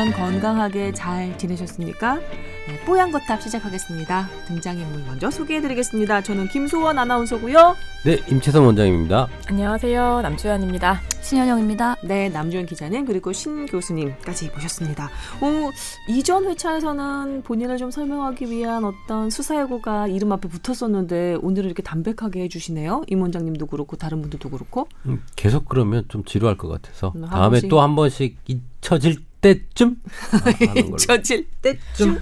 그동안 건강하게 잘 지내셨습니까? 네, 뽀얀 거탑 시작하겠습니다. 등장인물 먼저 소개해드리겠습니다. 저는 김소원 아나운서고요. 네, 임채선 원장입니다. 안녕하세요. 남주현입니다. 신현영입니다. 네, 남주현 기자님 그리고 신 교수님까지 모셨습니다. 어, 이전 회차에서는 본인을 좀 설명하기 위한 어떤 수사예고가 이름 앞에 붙었었는데 오늘은 이렇게 담백하게 해주시네요. 임 원장님도 그렇고 다른 분들도 그렇고. 음, 계속 그러면 좀 지루할 것 같아서 음, 한 다음에 번씩. 또한 번씩 잊혀질 때쯤 아. 잊혀질 때쯤.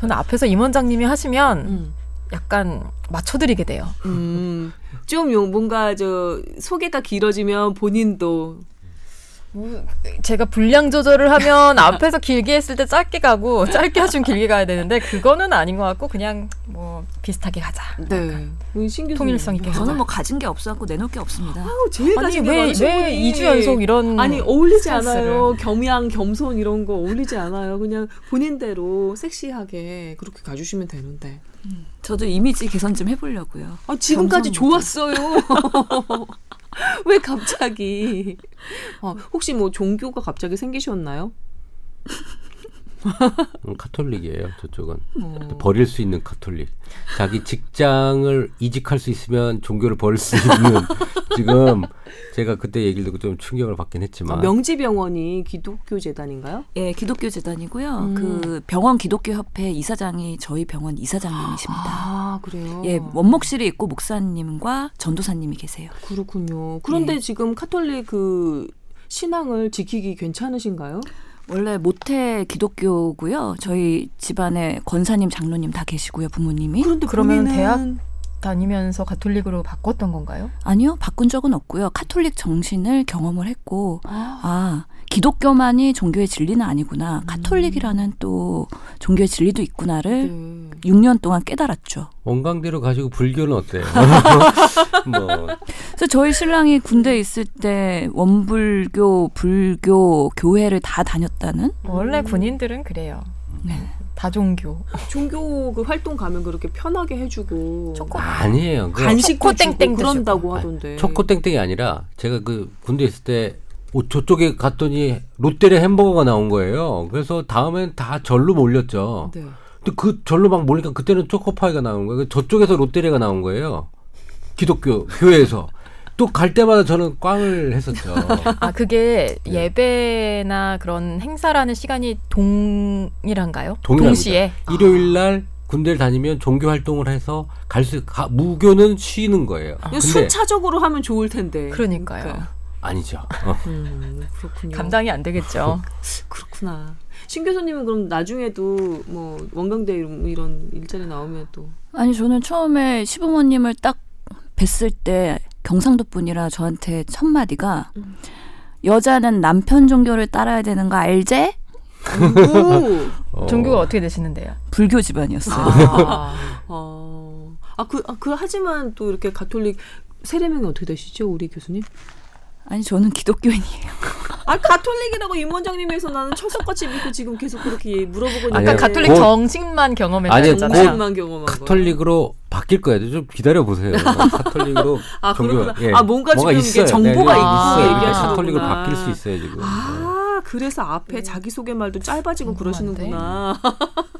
저는 앞에서 임 원장님이 하시면 음. 약간 맞춰드리게 돼요. 음, 좀 요- 뭔가 저 소개가 길어지면 본인도 뭐, 제가 분량 조절을 하면 앞에서 길게 했을 때 짧게 가고 짧게 하시면 길게 가야 되는데 그거는 아닌 것 같고 그냥 뭐 비슷하게 가자. 네. 우리 신 교수님. 통일성 있게 저는 뭐 가진 게 없어갖고 내놓을 게 없습니다. 아우 제일 아니 가진 게왜왜 분이. 2주 연속 이런 아니 어울리지 센스를. 않아요. 겸양, 겸손 이런 거 어울리지 않아요. 그냥 본인대로 섹시하게 그렇게 가주시면 되는데. 저도 이미지 개선 좀 해보려고요. 아 지금까지 좋았어요. 왜 갑자기? 어, 혹시 뭐 종교가 갑자기 생기셨나요? 음, 카톨릭이에요. 저쪽은 어. 버릴 수 있는 카톨릭. 자기 직장을 이직할 수 있으면 종교를 버릴 수 있는 지금 제가 그때 얘기를 듣고 좀 충격을 받긴 했지만 아, 명지병원이 기독교 재단인가요? 예, 기독교 재단이고요. 음. 그 병원 기독교 협회 이사장이 저희 병원 이사장님이십니다. 아 그래요. 예, 원목실에 있고 목사님과 전도사님이 계세요. 그렇군요. 그런데 예. 지금 카톨릭 그 신앙을 지키기 괜찮으신가요? 원래 모태 기독교고요. 저희 집안에 권사님, 장로님 다 계시고요, 부모님이. 그런데 그러면 대학 다니면서 가톨릭으로 바꿨던 건가요? 아니요, 바꾼 적은 없고요. 카톨릭 정신을 경험을 했고, 아, 아, 기독교만이 종교의 진리는 아니구나. 카톨릭이라는 또 종교의 진리도 있구나를 네. 6년 동안 깨달았죠. 원광대로 가시고 불교는 어때요? 뭐 그래서 저희 신랑이 군대에 있을 때 원불교, 불교, 교회를 다 다녔다는? 원래 음. 군인들은 그래요. 네. 다종교. 종교 그 활동 가면 그렇게 편하게 해주고 초코 아니에요. 그 초코 주고 땡땡도 그런다고 아니, 하던데. 초코 땡땡이 아니라 제가 그 군대 있을 때 오, 저쪽에 갔더니 롯데리 햄버거가 나온 거예요. 그래서 다음엔 다 절로 몰렸죠. 네. 근데 그 절로 막 몰리니까 그때는 초코파이가 나온 거예요. 저쪽에서 롯데리아가 나온 거예요. 기독교 교회에서 또 갈 때마다 저는 꽝을 했었죠. 아 그게 네. 예배나 그런 행사라는 시간이 동일한가요? 동일합니다. 동시에 일요일 날 군대를 다니면 종교 활동을 해서 갈 수 무교는 쉬는 거예요. 순차적으로 하면 좋을 텐데. 그러니까요. 아니죠. 어. 음, 그렇군요. 감당이 안 되겠죠. 그렇구나. 신 교수님은 그럼 나중에도 뭐 원광대 이런, 이런 일자리 나오면 또 아니, 저는 처음에 시부모님을 딱 뵀을 때 경상도 분이라 저한테 첫 마디가 음. 여자는 남편 종교를 따라야 되는 거 알제? 오! 어. 종교가 어떻게 되시는데요? 불교 집안이었어요. 아, 어. 아, 그, 아, 그, 하지만 또 이렇게 가톨릭 세례명이 어떻게 되시죠, 우리 교수님? 아니, 저는 기독교인이에요. 아, 가톨릭이라고 임 원장님에서 나는 철석같이 믿고 지금 계속 그렇게 물어보고 약간 가톨릭 곧- 정식만 경험했잖아요. 곧- 정신만 경험한 거. 카톨릭으로 바뀔 거예요. 좀 기다려 보세요. 카톨릭으로 아, 그렇구나. 아, 뭔가 지금 이게 있어요. 정보가 네, 있고 있어요. 얘기하시는구나. 카톨릭으로 바뀔 수 있어요 지금. 네. 아, 그래서 앞에 자기 소개 말도 짧아지고 궁금한데. 그러시는구나.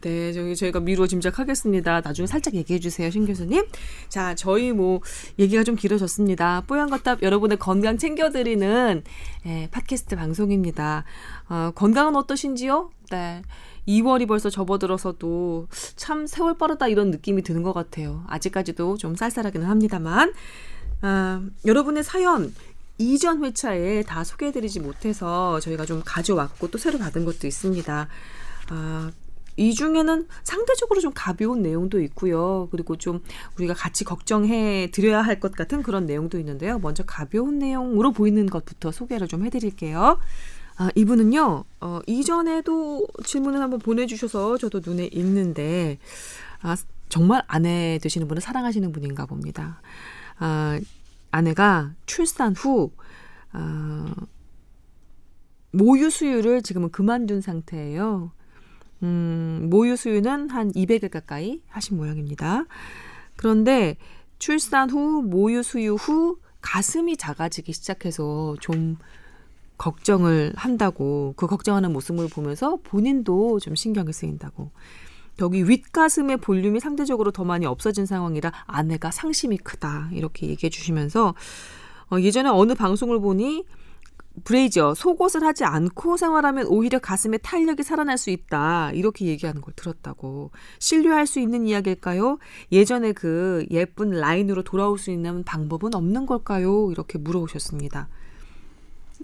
네, 저희 저희가 미루어 짐작하겠습니다. 나중에 살짝 얘기해 주세요, 신 교수님. 자, 저희 뭐 얘기가 좀 길어졌습니다. 뽀얀 거탑 여러분의 건강 챙겨드리는 예, 팟캐스트 방송입니다. 어, 건강은 어떠신지요? 네. 2월이 벌써 접어들어서도 참 세월 빠르다 이런 느낌이 드는 것 같아요. 아직까지도 좀 쌀쌀하기는 합니다만. 아, 여러분의 사연 이전 회차에 다 소개해드리지 못해서 저희가 좀 가져왔고 또 새로 받은 것도 있습니다. 아, 이 중에는 상대적으로 좀 가벼운 내용도 있고요. 그리고 좀 우리가 같이 걱정해 드려야 할 것 같은 그런 내용도 있는데요. 먼저 가벼운 내용으로 보이는 것부터 소개를 좀 해드릴게요. 아, 이분은요, 어, 이전에도 질문을 한번 보내주셔서 저도 눈에 익는데, 아, 정말 아내 되시는 분을 사랑하시는 분인가 봅니다. 아, 아내가 출산 후, 아, 모유 수유를 지금은 그만둔 상태예요. 음, 모유 수유는 한 200일 가까이 하신 모양입니다. 그런데 출산 후, 모유 수유 후 가슴이 작아지기 시작해서 좀 걱정을 한다고 그 걱정하는 모습을 보면서 본인도 좀 신경이 쓰인다고. 여기 윗가슴의 볼륨이 상대적으로 더 많이 없어진 상황이라 아내가 상심이 크다 이렇게 얘기해 주시면서 어, 예전에 어느 방송을 보니 브레이저 속옷을 하지 않고 생활하면 오히려 가슴에 탄력이 살아날 수 있다 이렇게 얘기하는 걸 들었다고 신뢰할 수 있는 이야기일까요? 예전에 그 예쁜 라인으로 돌아올 수 있는 방법은 없는 걸까요? 이렇게 물어보셨습니다.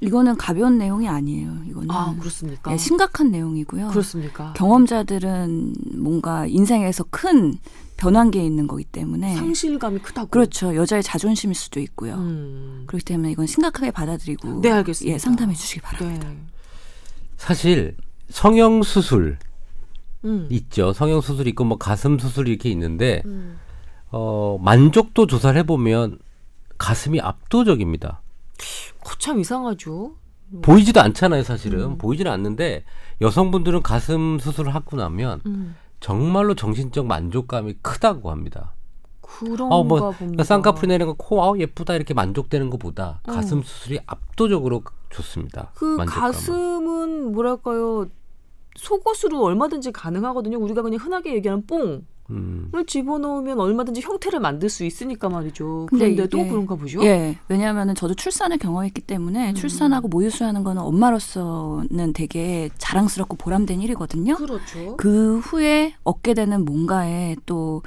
이거는 가벼운 내용이 아니에요. 이거는 아 그렇습니까? 예, 심각한 내용이고요. 그렇습니까? 경험자들은 뭔가 인생에서 큰 변환기에 있는 거기 때문에 상실감이 크다고. 그렇죠. 여자의 자존심일 수도 있고요. 음. 그렇기 때문에 이건 심각하게 받아들이고 네 알겠습니다. 예, 상담해 주시기 바랍니다. 네. 사실 성형 수술 음. 있죠. 성형 수술 있고 뭐 가슴 수술 이렇게 있는데 음. 어, 만족도 조사를 해보면 가슴이 압도적입니다. 그거 참 이상하죠. 보이지도 않잖아요, 사실은. 음. 보이지는 않는데 여성분들은 가슴 수술을 하고 나면 음. 정말로 정신적 만족감이 크다고 합니다. 그런가 어, 뭐, 봅니다. 쌍꺼풀 내는 거, 코, 아우, 예쁘다, 이렇게 만족되는 것보다 어. 가슴 수술이 압도적으로 좋습니다. 그 만족감은. 가슴은 뭐랄까요 속옷으로 얼마든지 가능하거든요. 우리가 그냥 흔하게 얘기하는 뽕을 음. 집어넣으면 얼마든지 형태를 만들 수 있으니까 말이죠. 그런데도 이게- 그런가 보죠. 예, 왜냐하면은 저도 출산을 경험했기 때문에 음. 출산하고 모유수유하는 거는 엄마로서는 되게 자랑스럽고 보람된 일이거든요. 그렇죠. 그 후에 얻게 되는 뭔가에 또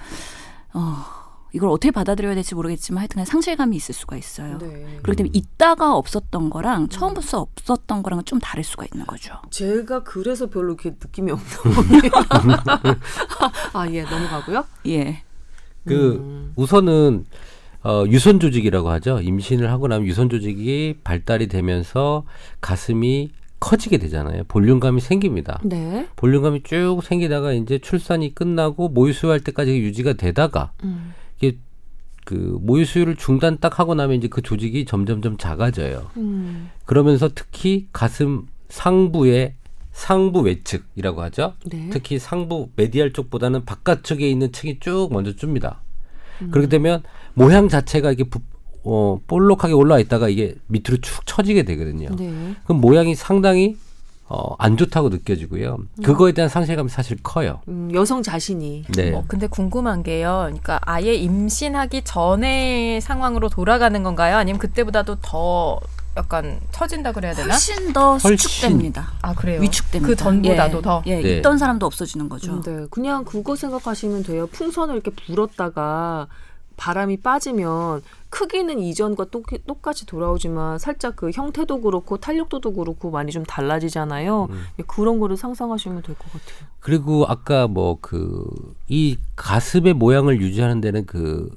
어, 이걸 어떻게 받아들여야 될지 모르겠지만 하여튼 상실감이 있을 수가 있어요. 네. 그렇기 때문에 있다가 없었던 거랑 처음부터 없었던 거랑은 좀 다를 수가 있는 거죠. 제가 그래서 별로 이렇게 느낌이 없나 보네요. 아, 예, 넘어가고요. 예. 그 음. 우선은 어, 유선 조직이라고 하죠. 임신을 하고 나면 유선 조직이 발달이 되면서 가슴이 커지게 되잖아요. 볼륨감이 생깁니다. 네. 볼륨감이 쭉 생기다가 이제 출산이 끝나고 모유 수유할 때까지 유지가 되다가 음. 이게 그 모유 수유를 중단 딱 하고 나면 이제 그 조직이 점점점 작아져요. 음. 그러면서 특히 가슴 상부의 상부 외측이라고 하죠. 네. 특히 상부 메디알 쪽보다는 바깥쪽에 있는 층이 쭉 먼저 줍니다. 음. 그렇게 되면 모양 자체가 이게 부, 어, 볼록하게 올라와 있다가 이게 밑으로 축 처지게 되거든요. 네. 그럼 모양이 상당히 어, 안 좋다고 느껴지고요. 그거에 대한 상실감이 사실 커요. 음, 여성 자신이 네. 뭐 근데 궁금한 게요. 그러니까 아예 임신하기 전의 상황으로 돌아가는 건가요? 아니면 그때보다도 더 약간 처진다 그래야 되나? 훨씬 더 훨씬. 수축됩니다. 아 그래요. 위축됩니다. 그 전보다도 예. 더. 예, 네. 있던 사람도 없어지는 거죠. 음, 네, 그냥 그거 생각하시면 돼요. 풍선을 이렇게 불었다가 바람이 빠지면 크기는 이전과 똑, 똑같이 돌아오지만 살짝 그 형태도 그렇고 탄력도도 그렇고 많이 좀 달라지잖아요. 음. 예, 그런 거를 상상하시면 될 것 같아요. 그리고 아까 뭐 그 이 가슴의 모양을 유지하는 데는 그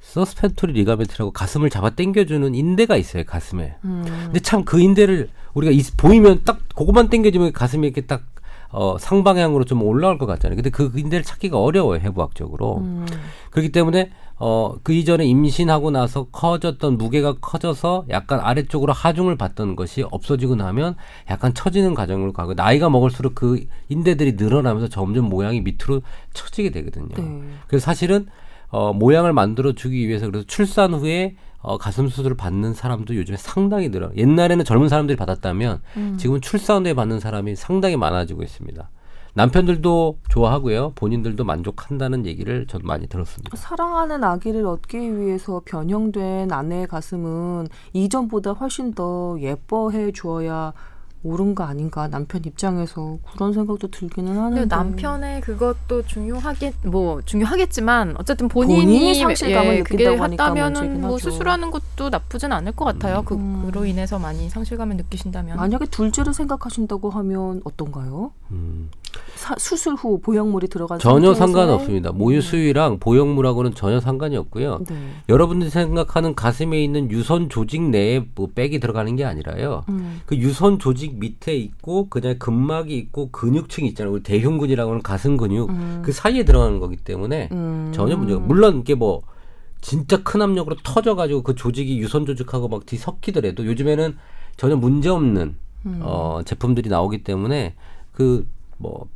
suspensory ligament라고 가슴을 잡아 당겨주는 인대가 있어요 가슴에. 음. 근데 참 그 인대를 우리가 이, 보이면 딱 그것만 당겨주면 가슴이 이렇게 딱 어, 상방향으로 좀 올라올 것 같잖아요. 근데 그 인대를 찾기가 어려워요 해부학적으로. 음. 그렇기 때문에 어, 그 이전에 임신하고 나서 커졌던 무게가 커져서 약간 아래쪽으로 하중을 받던 것이 없어지고 나면 약간 처지는 과정으로 가고 나이가 먹을수록 그 인대들이 늘어나면서 점점 모양이 밑으로 처지게 되거든요. 네. 그래서 사실은 어, 모양을 만들어 주기 위해서 그래서 출산 후에 어, 가슴 수술을 받는 사람도 요즘에 상당히 늘어. 옛날에는 젊은 사람들이 받았다면 음. 지금은 출산 후에 받는 사람이 상당히 많아지고 있습니다. 남편들도 좋아하고요. 본인들도 만족한다는 얘기를 전 많이 들었습니다. 사랑하는 아기를 얻기 위해서 변형된 아내의 가슴은 이전보다 훨씬 더 예뻐해 주어야 옳은 거 아닌가 남편 입장에서 그런 생각도 들기는 하는데 근데 남편의 그것도 중요하겠 뭐 중요하겠지만 어쨌든 본인이, 본인이 상실감을 예, 느낀다고 하니까 했다면은 문제긴 뭐 하죠. 수술하는 것도 나쁘진 않을 것 같아요. 음. 그, 그로 인해서 많이 상실감을 느끼신다면 만약에 둘째를 생각하신다고 하면 어떤가요? 음, 사- 수술 후 보형물이 들어간 전혀 상관없습니다. 모유 수유랑 보형물하고는 전혀 상관이 없고요. 네. 여러분들이 생각하는 가슴에 있는 유선 조직 내에 뭐 빽이 들어가는 게 아니라요. 음. 그 유선 조직 밑에 있고 그다음에 근막이 있고 근육층이 있잖아요. 우리 대흉근이라고 하는 가슴 근육 음. 그 사이에 들어가는 거기 때문에 음. 전혀 문제가 물론 이게 뭐 진짜 큰 압력으로 터져가지고 그 조직이 유선 조직하고 막 뒤섞이더라도 요즘에는 전혀 문제 없는 음. 어, 제품들이 나오기 때문에 그뭐그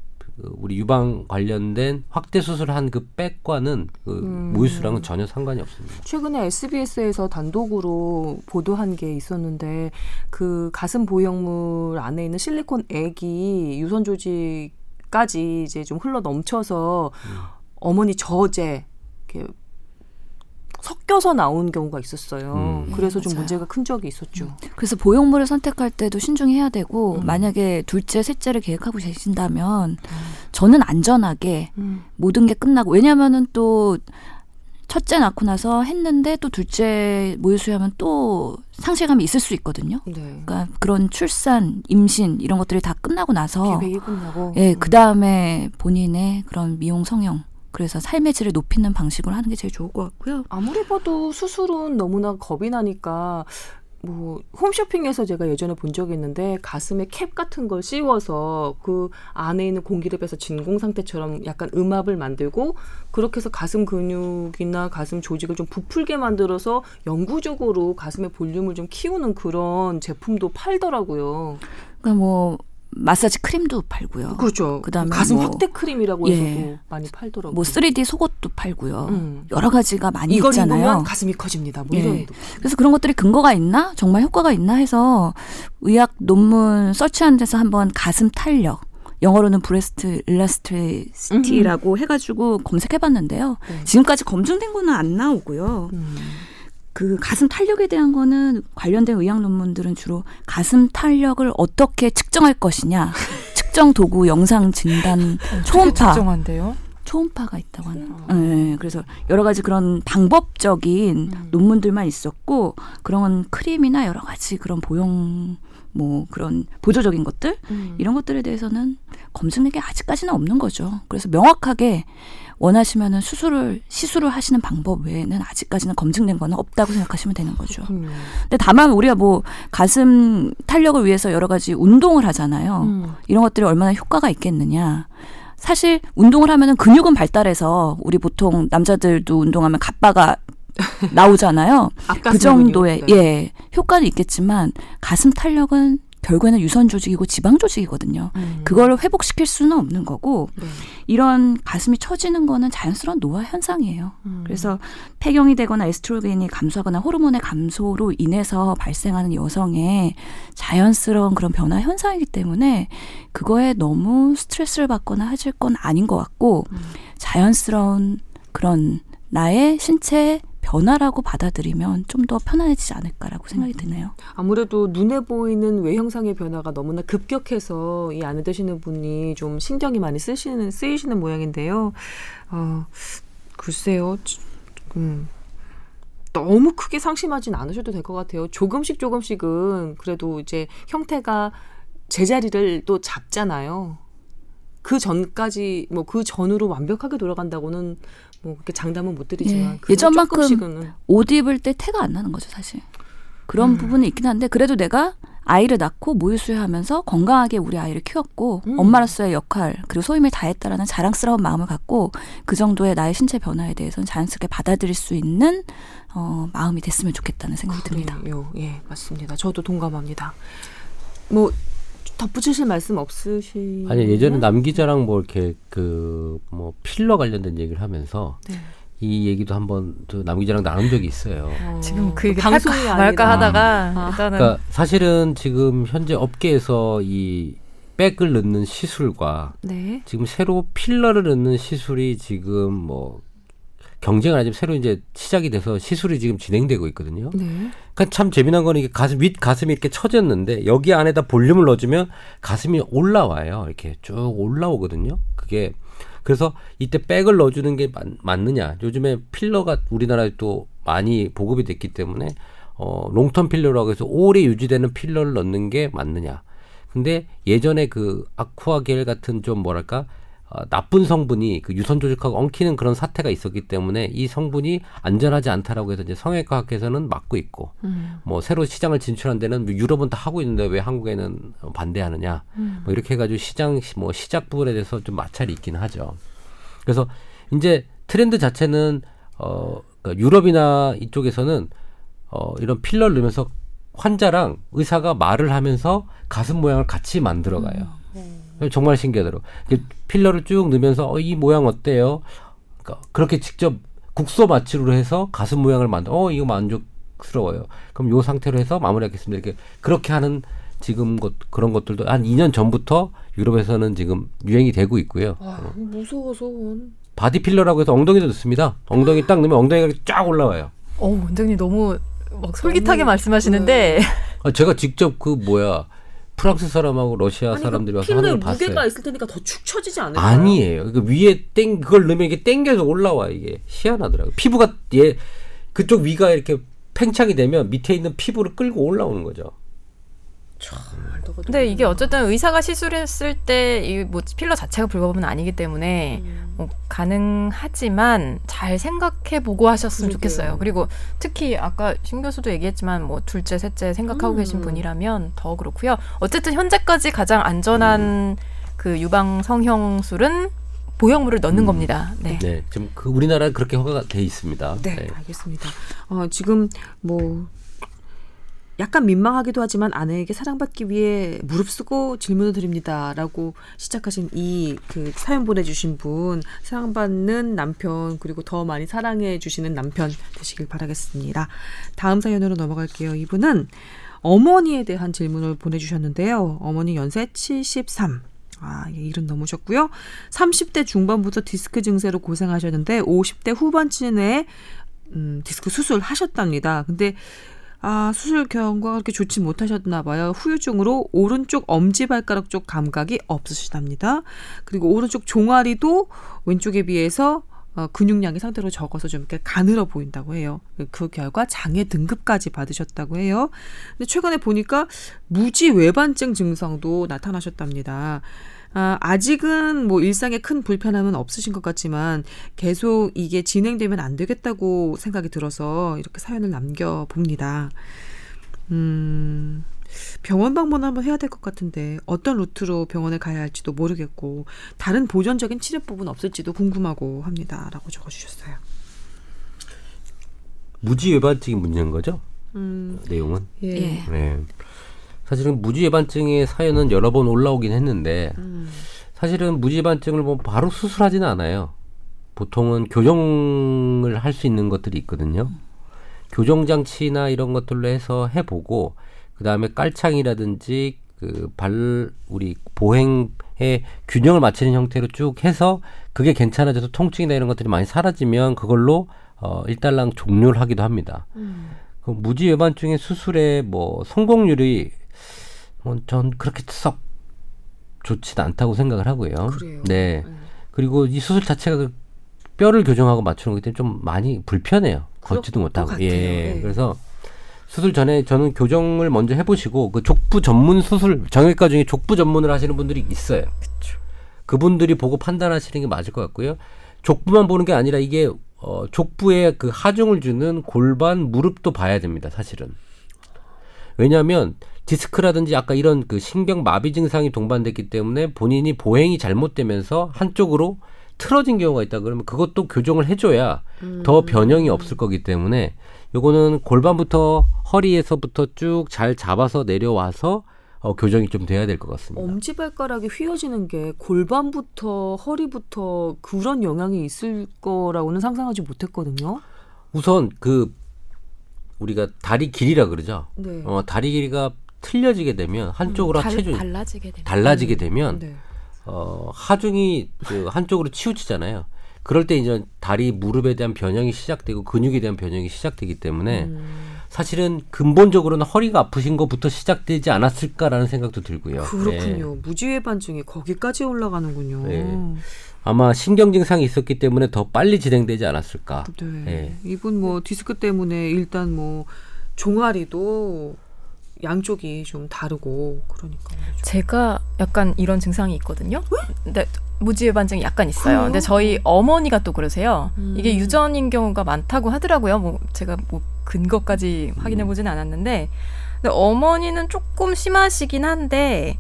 우리 유방 관련된 확대 수술한 그 백과는 그 음. 모유수랑은 전혀 상관이 없습니다. 최근에 SBS에서 단독으로 보도한 게 있었는데 그 가슴 보형물 안에 있는 실리콘 액이 유선 조직까지 이제 좀 흘러 넘쳐서 어머니 저제 이렇게 섞여서 나온 경우가 있었어요. 음. 그래서 좀 맞아요. 문제가 큰 적이 있었죠. 그래서 보형물을 선택할 때도 신중해야 되고 음. 만약에 둘째, 셋째를 계획하고 계신다면 저는 안전하게 음. 모든 게 끝나고 왜냐면은 또 첫째 낳고 나서 했는데 또 둘째 모유수유하면 또 상실감이 있을 수 있거든요. 네. 그러니까 그런 출산, 임신 이런 것들이 다 끝나고 나서 계획이 끝나고. 예, 음. 그 다음에 본인의 그런 미용 성형 그래서 삶의 질을 높이는 방식으로 하는 게 제일 좋을 것 같고요. 아무리 봐도 수술은 너무나 겁이 나니까 뭐 홈쇼핑에서 제가 예전에 본 적이 있는데 가슴에 캡 같은 걸 씌워서 그 안에 있는 공기를 빼서 진공 상태처럼 약간 음압을 만들고 그렇게 해서 가슴 근육이나 가슴 조직을 좀 부풀게 만들어서 영구적으로 가슴의 볼륨을 좀 키우는 그런 제품도 팔더라고요. 그러니까 뭐 마사지 크림도 팔고요. 그렇죠. 그다음에 가슴 뭐- 확대 크림이라고 예. 해서도 많이 팔더라고요. 뭐 3D 속옷도 팔고요. 음. 여러 가지가 많이 이걸 있잖아요. 입으면 가슴이 커집니다. 뭐 이런 예. 도 그래서 그런 것들이 근거가 있나? 정말 효과가 있나 해서 의학 논문 서치하는 데서 한번 가슴 탄력 영어로는 breast elasticity라고 해가지고 검색해봤는데요. 네. 지금까지 검증된 거는 안 나오고요. 음. 그 가슴 탄력에 대한 거는 관련된 의학 논문들은 주로 가슴 탄력을 어떻게 측정할 것이냐, 측정 도구, 영상 진단, 초음파, 특정한데요. 초음파가 있다고 하네요. 초음파. 네, 그래서 여러 가지 그런 방법적인 음. 논문들만 있었고 그런 크림이나 여러 가지 그런 보형 뭐 그런 보조적인 것들 음. 이런 것들에 대해서는 검증된 게 아직까지는 없는 거죠. 그래서 명확하게 원하시면은 수술을 시술을 하시는 방법 외에는 아직까지는 검증된 거는 없다고 생각하시면 되는 거죠. 음. 근데 다만 우리가 뭐 가슴 탄력을 위해서 여러 가지 운동을 하잖아요. 음. 이런 것들이 얼마나 효과가 있겠느냐. 사실 운동을 하면은 근육은 발달해서 우리 보통 남자들도 운동하면 갑바가 나오잖아요. 그 정도의. 네. 예 효과는 있겠지만 가슴 탄력은 결국에는 유선 조직이고 지방 조직이거든요. 음. 그걸 회복시킬 수는 없는 거고 네. 이런 가슴이 처지는 거는 자연스러운 노화 현상이에요. 음. 그래서 폐경이 되거나 에스트로겐이 감소하거나 호르몬의 감소로 인해서 발생하는 여성의 자연스러운 그런 변화 현상이기 때문에 그거에 너무 스트레스를 받거나 하실 건 아닌 것 같고 음. 자연스러운 그런 나의 신체 변화라고 받아들이면 좀 더 편안해지지 않을까라고 생각이 드네요. 아무래도 눈에 보이는 외형상의 변화가 너무나 급격해서 이 안에 드시는 분이 좀 신경이 많이 쓰시는 쓰이시는 모양인데요. 어, 글쎄요. 음. 너무 크게 상심하진 않으셔도 될 것 같아요. 조금씩 조금씩은 그래도 이제 형태가 제자리를 또 잡잖아요. 그 전까지 뭐 그 전으로 완벽하게 돌아간다고는 뭐 그렇게 장담은 못 드리지만 예, 그래도 예전만큼 조금씩은 옷 입을 때 태가 안 나는 거죠, 사실. 그런 음. 부분이 있긴 한데 그래도 내가 아이를 낳고 모유수유하면서 건강하게 우리 아이를 키웠고 음. 엄마로서의 역할 그리고 소임을 다했다라는 자랑스러운 마음을 갖고 그 정도의 나의 신체 변화에 대해서는 자연스럽게 받아들일 수 있는 어, 마음이 됐으면 좋겠다는 생각이 듭니다. 그래요. 예, 맞습니다. 저도 동감합니다. 뭐 덧붙이실 말씀 없으시? 아니 예전에 남 기자랑 뭐 이렇게 그 뭐 필러 관련된 얘기를 하면서 네. 이 얘기도 한번 남 기자랑 나눈 적이 있어요. 어, 지금 그 얘기 방송이 할까 아니라. 말까 하다가 아. 일단은 그러니까 사실은 지금 현재 업계에서 이 백을 넣는 시술과 네. 지금 새로 필러를 넣는 시술이 지금 뭐 경쟁을 하지만 새로 이제 시작이 돼서 시술이 지금 진행되고 있거든요. 네. 그러니까 참 재미난 거는 이게 가슴 윗 가슴이 이렇게 처졌는데 여기 안에다 볼륨을 넣어주면 가슴이 올라와요. 이렇게 쭉 올라오거든요. 그게 그래서 이때 백을 넣어주는 게 맞, 맞느냐? 요즘에 필러가 우리나라에 또 많이 보급이 됐기 때문에 어 롱텀 필러라고 해서 오래 유지되는 필러를 넣는 게 맞느냐? 근데 예전에 그 아쿠아겔 같은 좀 뭐랄까 어, 나쁜 성분이 그 유선 조직하고 엉키는 그런 사태가 있었기 때문에 이 성분이 안전하지 않다라고 해서 이제 성형외과학에서는 막고 있고 음. 뭐 새로 시장을 진출한 데는 뭐 유럽은 다 하고 있는데 왜 한국에는 반대하느냐 음. 뭐 이렇게 해가지고 시장 시- 뭐 시작 부분에 대해서 좀 마찰이 있긴 하죠. 그래서 이제 트렌드 자체는 어 그러니까 유럽이나 이쪽에서는 어 이런 필러를 넣으면서 환자랑 의사가 말을 하면서 가슴 모양을 같이 만들어가요. 정말 신기하더라고. 필러를 쭉 넣으면서 어, 이 모양 어때요? 그러니까 그렇게 직접 국소 마취로 해서 가슴 모양을 만들. 어 이거 만족스러워요. 그럼 요 상태로 해서 마무리하겠습니다. 이렇게 그렇게 하는 지금 것 그런 것들도 한 2년 전부터 유럽에서는 지금 유행이 되고 있고요. 아, 무서워서. 바디 필러라고 해서 엉덩이도 넣습니다. 엉덩이 딱 넣으면 엉덩이가 이렇게 쫙 올라와요. 어, 원장님 너무 막 솔깃하게 너무- 말씀하시는데 아, 제가 직접 그 뭐야 프랑스 사람하고 러시아 아니, 사람들이 그 와서 하는 걸 무게가 봤어요. 있을 테니까 더 축 처지지 않을까요? 아니에요. 그 위에 땡 그걸 넣으면 이게 땡겨서 올라와 이게 희한하더라고요. 피부가 얘 그쪽 위가 이렇게 팽창이 되면 밑에 있는 피부를 끌고 올라오는 거죠. 근데 이게 어쨌든 의사가 시술했을 때 이 뭐 필러 자체가 불법은 아니기 때문에 음. 뭐 가능하지만 잘 생각해 보고 하셨으면 그러게요. 좋겠어요. 그리고 특히 아까 신 교수도 얘기했지만 뭐 둘째, 셋째 생각하고 음. 계신 분이라면 더 그렇고요. 어쨌든 현재까지 가장 안전한 그 유방 성형술은 보형물을 넣는 음. 겁니다. 네. 네, 지금 그 우리나라에 그렇게 허가가 돼 있습니다. 네, 알겠습니다. 어, 지금 뭐 약간 민망하기도 하지만 아내에게 사랑받기 위해 무릅쓰고 질문을 드립니다라고 시작하신 이 그 사연 보내주신 분 사랑받는 남편 그리고 더 많이 사랑해 주시는 남편 되시길 바라겠습니다. 다음 사연으로 넘어갈게요. 이분은 어머니에 대한 질문을 보내주셨는데요. 어머니 연세 73. 아, 예, 일은 넘으셨고요. 30대 중반부터 디스크 증세로 고생하셨는데 50대 후반쯤에 음, 디스크 수술하셨답니다. 근데 아, 수술 결과가 그렇게 좋지 못하셨나 봐요. 후유증으로 오른쪽 엄지발가락 쪽 감각이 없으시답니다. 그리고 오른쪽 종아리도 왼쪽에 비해서 어, 근육량이 상대로 적어서 좀 이렇게 가늘어 보인다고 해요. 그 결과 장애 등급까지 받으셨다고 해요. 근데 최근에 보니까 무지 외반증 증상도 나타나셨답니다. 아, 아직은 뭐 일상에 큰 불편함은 없으신 것 같지만 계속 이게 진행되면 안 되겠다고 생각이 들어서 이렇게 사연을 남겨 봅니다. 음, 병원 방문 한번 해야 될 것 같은데 어떤 루트로 병원에 가야 할지도 모르겠고 다른 보존적인 치료법은 없을지도 궁금하고 합니다라고 적어주셨어요. 무지 외반증이 문제인 거죠? 음, 내용은. 예. 예. 네. 사실은 무지외반증의 사연은 여러 번 올라오긴 했는데 음, 사실은 무지반증을 뭐 바로 수술하지는 않아요. 보통은 교정을 할 수 있는 것들이 있거든요. 교정 장치나 이런 것들로 해서 해보고 그 다음에 깔창이라든지 그 발 우리 보행의 균형을 맞추는 형태로 쭉 해서 그게 괜찮아져서 통증이나 이런 것들이 많이 사라지면 그걸로 어 일단락 종료를 하기도 합니다. 음. 그 무지 외반증의 수술의 뭐 성공률이 뭐 전 그렇게 썩 좋지는 않다고 생각을 하고요. 그래요. 네. 음. 그리고 이 수술 자체가 그 뼈를 교정하고 맞추는 거기 때문에 좀 많이 불편해요. 걷지도 것 못하고. 예. 예. 그래서 수술 전에 저는 교정을 먼저 해보시고 그 족부 전문 수술 정형외과 중에 족부 전문을 하시는 분들이 있어요. 그분들이 보고 판단하시는 게 맞을 것 같고요. 족부만 보는 게 아니라 이게 어, 족부에 그 하중을 주는 골반, 무릎도 봐야 됩니다. 사실은. 왜냐하면 디스크라든지 아까 이런 그 신경 마비 증상이 동반됐기 때문에 본인이 보행이 잘못되면서 한쪽으로 틀어진 경우가 있다 그러면 그것도 교정을 해줘야 더 변형이 없을 거기 때문에 요거는 골반부터 허리에서부터 쭉 잘 잡아서 내려와서 어, 교정이 좀 돼야 될 것 같습니다. 엄지발가락이 휘어지는 게 골반부터 허리부터 그런 영향이 있을 거라고는 상상하지 못했거든요. 우선 그 우리가 다리 길이라 그러죠. 네. 어, 다리 길이가 틀려지게 되면 한쪽으로 달, 체중 달라지게 됩니다. 달라지게 되면 네. 어, 하중이 그 한쪽으로 치우치잖아요. 그럴 때 이제 다리 무릎에 대한 변형이 시작되고 근육에 대한 변형이 시작되기 때문에 음. 사실은 근본적으로는 허리가 아프신 것부터 시작되지 않았을까라는 생각도 들고요. 네. 그렇군요. 무지외반증이 거기까지 올라가는군요. 네. 아마 신경 증상이 있었기 때문에 더 빨리 진행되지 않았을까. 네. 예. 이분 뭐 디스크 때문에 일단 뭐 종아리도 양쪽이 좀 다르고 그러니까. 제가 약간 이런 증상이 있거든요. 근데 무지외반증이 약간 있어요. 그래요? 근데 저희 어머니가 또 그러세요. 음. 이게 유전인 경우가 많다고 하더라고요. 뭐 제가 뭐 근거까지 확인해 보진 않았는데, 근데 어머니는 조금 심하시긴 한데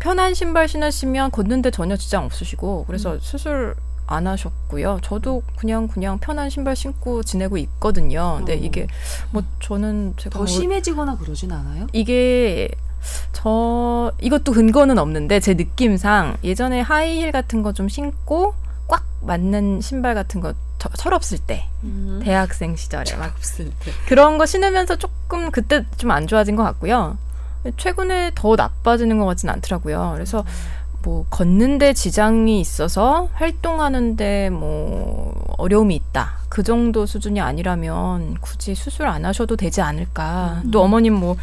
편한 신발 신으시면 걷는데 전혀 지장 없으시고 음. 그래서 수술 안 하셨고요. 저도 그냥 그냥 편한 신발 신고 지내고 있거든요. 근데 어. 이게 뭐 저는 제가 더뭐 심해지거나 그러진 않아요? 이게 저 이것도 근거는 없는데 제 느낌상 예전에 하이힐 같은 거 좀 신고 꽉 맞는 신발 같은 거 저- 철없을 때 대학생 시절에 막 없을 때. 그런 거 신으면서 조금 그때 좀 안 좋아진 것 같고요. 최근에 더 나빠지는 것 같진 않더라고요. 그래서 뭐 걷는데 지장이 있어서 활동하는데 뭐 어려움이 있다. 그 정도 수준이 아니라면 굳이 수술 안 하셔도 되지 않을까. 또 어머님 뭐,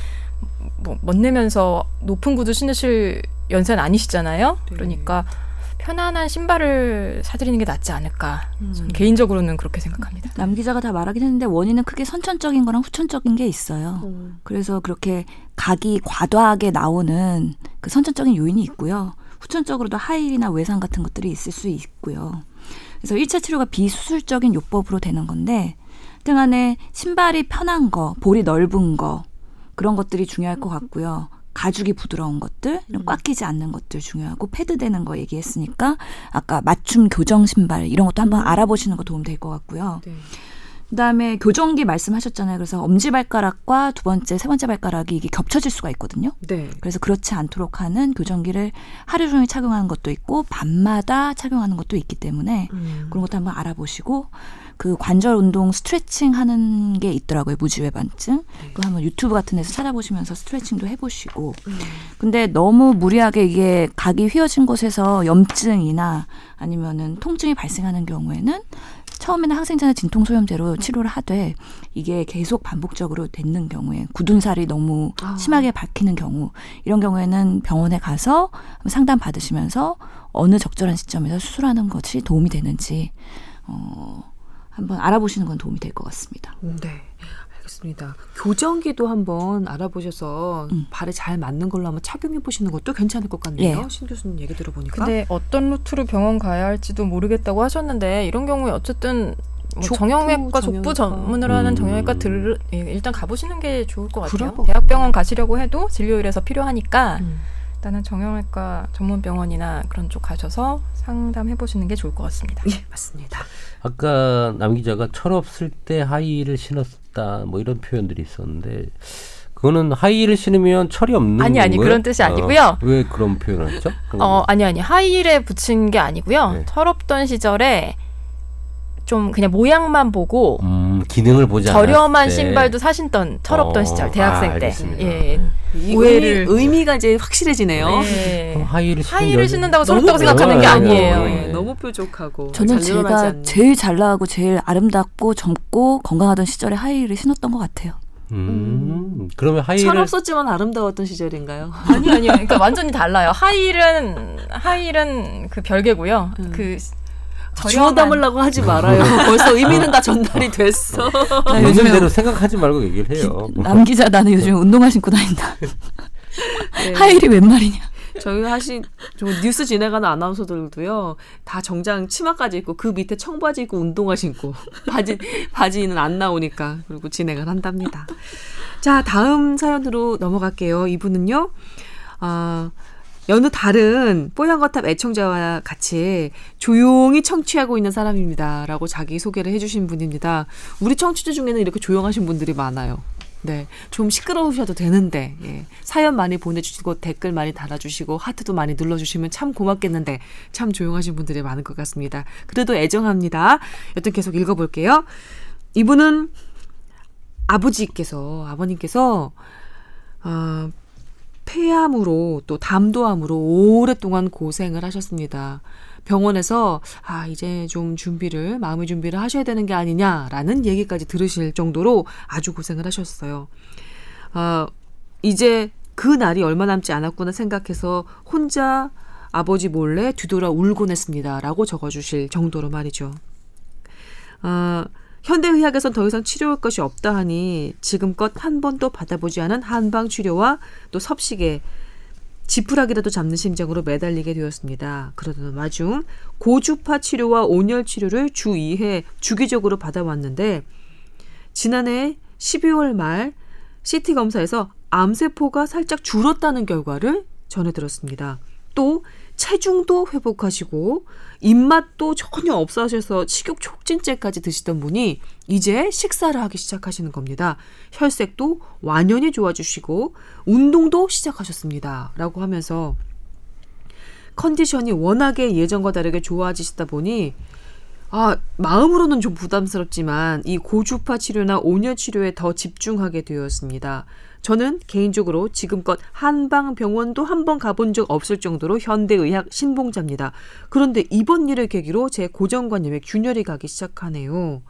뭐 멋내면서 높은 구두 신으실 연세는 아니시잖아요. 네. 그러니까 편안한 신발을 사드리는 게 낫지 않을까. 음. 저는 개인적으로는 그렇게 생각합니다. 남 기자가 다 말하긴 했는데 원인은 크게 선천적인 거랑 후천적인 게 있어요. 어. 그래서 그렇게 각이 과도하게 나오는 그 선천적인 요인이 있고요. 후천적으로도 하일이나 외상 같은 것들이 있을 수 있고요. 그래서 1차 치료가 비수술적인 요법으로 되는 건데 등안에 신발이 편한 거, 볼이 넓은 거 그런 것들이 중요할 것 같고요. 가죽이 부드러운 것들, 이런 꽉 끼지 않는 것들 중요하고 패드 되는 거 얘기했으니까 아까 맞춤 교정 신발 이런 것도 한번 알아보시는 거 도움 될 것 같고요. 네. 그다음에 교정기 말씀하셨잖아요. 그래서 엄지 발가락과 두 번째, 세 번째 발가락이 이게 겹쳐질 수가 있거든요. 네. 그래서 그렇지 않도록 하는 교정기를 하루 종일 착용하는 것도 있고 밤마다 착용하는 것도 있기 때문에 음. 그런 것도 한번 알아보시고 그 관절 운동 스트레칭 하는 게 있더라고요. 무지외반증. 그거 한번 유튜브 같은 데서 찾아보시면서 스트레칭도 해보시고. 근데 너무 무리하게 이게 각이 휘어진 곳에서 염증이나 아니면은 통증이 발생하는 경우에는 처음에는 항생제나 진통소염제로 치료를 하되 이게 계속 반복적으로 되는 경우에 굳은 살이 너무 아. 심하게 박히는 경우 이런 경우에는 병원에 가서 상담 받으시면서 어느 적절한 시점에서 수술하는 것이 도움이 되는지 어 한번 알아보시는 건 도움이 될 것 같습니다. 네. 알겠습니다. 교정기도 한번 알아보셔서 음. 발에 잘 맞는 걸로 한번 착용해 보시는 것도 괜찮을 것 같네요. 예. 신 교수님 얘기 들어보니까. 근데 어떤 루트로 병원 가야 할지도 모르겠다고 하셨는데 이런 경우에 어쨌든 뭐 족부, 정형외과 정형외과. 족부 전문으로 하는 음. 정형외과 들 예, 일단 가보시는 게 좋을 것 같아요. 것 대학병원 가시려고 해도 진료일에서 필요하니까 음. 일단은 정형외과 전문병원이나 그런 쪽 가셔서 상담해 보시는 게 좋을 것 같습니다. 예, 맞습니다. 아까 남 기자가 철없을 때 하이힐을 신었다 뭐 이런 표현들이 있었는데 그거는 하이힐을 신으면 철이 없는 아니, 아니, 거예요? 그런 뜻이 어, 아니고요. 왜 그런 표현을 했죠? 어 아니 아니 하이힐에 붙인 게 아니고요. 네. 철없던 시절에 좀 그냥 모양만 보고 음, 기능을 보지 저렴한. 신발도 사신던 철없던 어, 시절 대학생 아, 때. 예. 이 오해를- 의미, 의미가 이제 확실해지네요. 예. 그럼 하이힐을 하이힐을 신는다고 철없다고 생각하는 게 뾰족하고, 아니에요. 예. 예, 너무 뾰족하고 저는 제가. 제일 잘 나가고 제일 아름답고 젊고 건강하던 시절에 하이힐을 신었던 것 같아요. 음, 그러면 하이힐을 철없었지만 아름다웠던 시절인가요? 아니 아니요. 그러니까 완전히 달라요. 하이힐은 하이힐은 그 별개고요. 음. 그 주워 담으려고 하지 말아요. 벌써 의미는 다 전달이 됐어. 나 요즘에 대로 생각하지 말고 얘기를 해요. 남 기자 나는 요즘 운동화 신고 다닌다. 네. 하이힐이 웬 말이냐? 저희 하신 저 뉴스 진행하는 아나운서들도요 다 정장 치마까지 입고 그 밑에 청바지 입고 운동화 신고 바지 바지는 안 나오니까 그리고 진행을 한답니다. 자 다음 사연으로 넘어갈게요. 이분은요 아 여느 다른 뽀얀거탑 애청자와 같이 조용히 청취하고 있는 사람입니다 라고 자기 소개를 해주신 분입니다. 우리 청취자 중에는 이렇게 조용하신 분들이 많아요. 네, 좀 시끄러우셔도 되는데 예. 사연 많이 보내주시고 댓글 많이 달아주시고 하트도 많이 눌러주시면 참 고맙겠는데 참 조용하신 분들이 많은 것 같습니다. 그래도 애정합니다. 여튼 계속 읽어볼게요. 이분은 아버지께서 아버님께서 어, 폐암으로 또 담도암으로 오랫동안 고생을 하셨습니다. 병원에서 아 이제 좀 준비를 마음의 준비를 하셔야 되는 게 아니냐라는 얘기까지 들으실 정도로 아주 고생을 하셨어요. 아 이제 그 날이 얼마 남지 않았구나 생각해서 혼자 아버지 몰래 뒤돌아 울곤 했습니다라고 적어주실 정도로 말이죠. 아 현대의학에선 더 이상 치료할 것이 없다 하니 지금껏 한 번도 받아보지 않은 한방 치료와 또 섭식에 지푸라기라도 잡는 심정으로 매달리게 되었습니다. 그러던 와중 고주파 치료와 온열 치료를 주 2회 주기적으로 받아왔는데 지난해 12월 말 CT 검사에서 암세포가 살짝 줄었다는 결과를 전해 들었습니다. 또 체중도 회복하시고 입맛도 전혀 없어하셔서 식욕 촉진제까지 드시던 분이 이제 식사를 하기 시작하시는 겁니다. 혈색도 완연히 좋아지시고 운동도 시작하셨습니다. 라고 하면서 컨디션이 워낙에 예전과 다르게 좋아지시다 보니 아, 마음으로는 좀 부담스럽지만 이 고주파 치료나 온열 치료에 더 집중하게 되었습니다. 저는 개인적으로 지금껏 한방병원도 한 번 가본 적 없을 정도로 현대의학 신봉자입니다. 그런데 이번 일을 계기로 제 고정관념에 균열이 가기 시작하네요.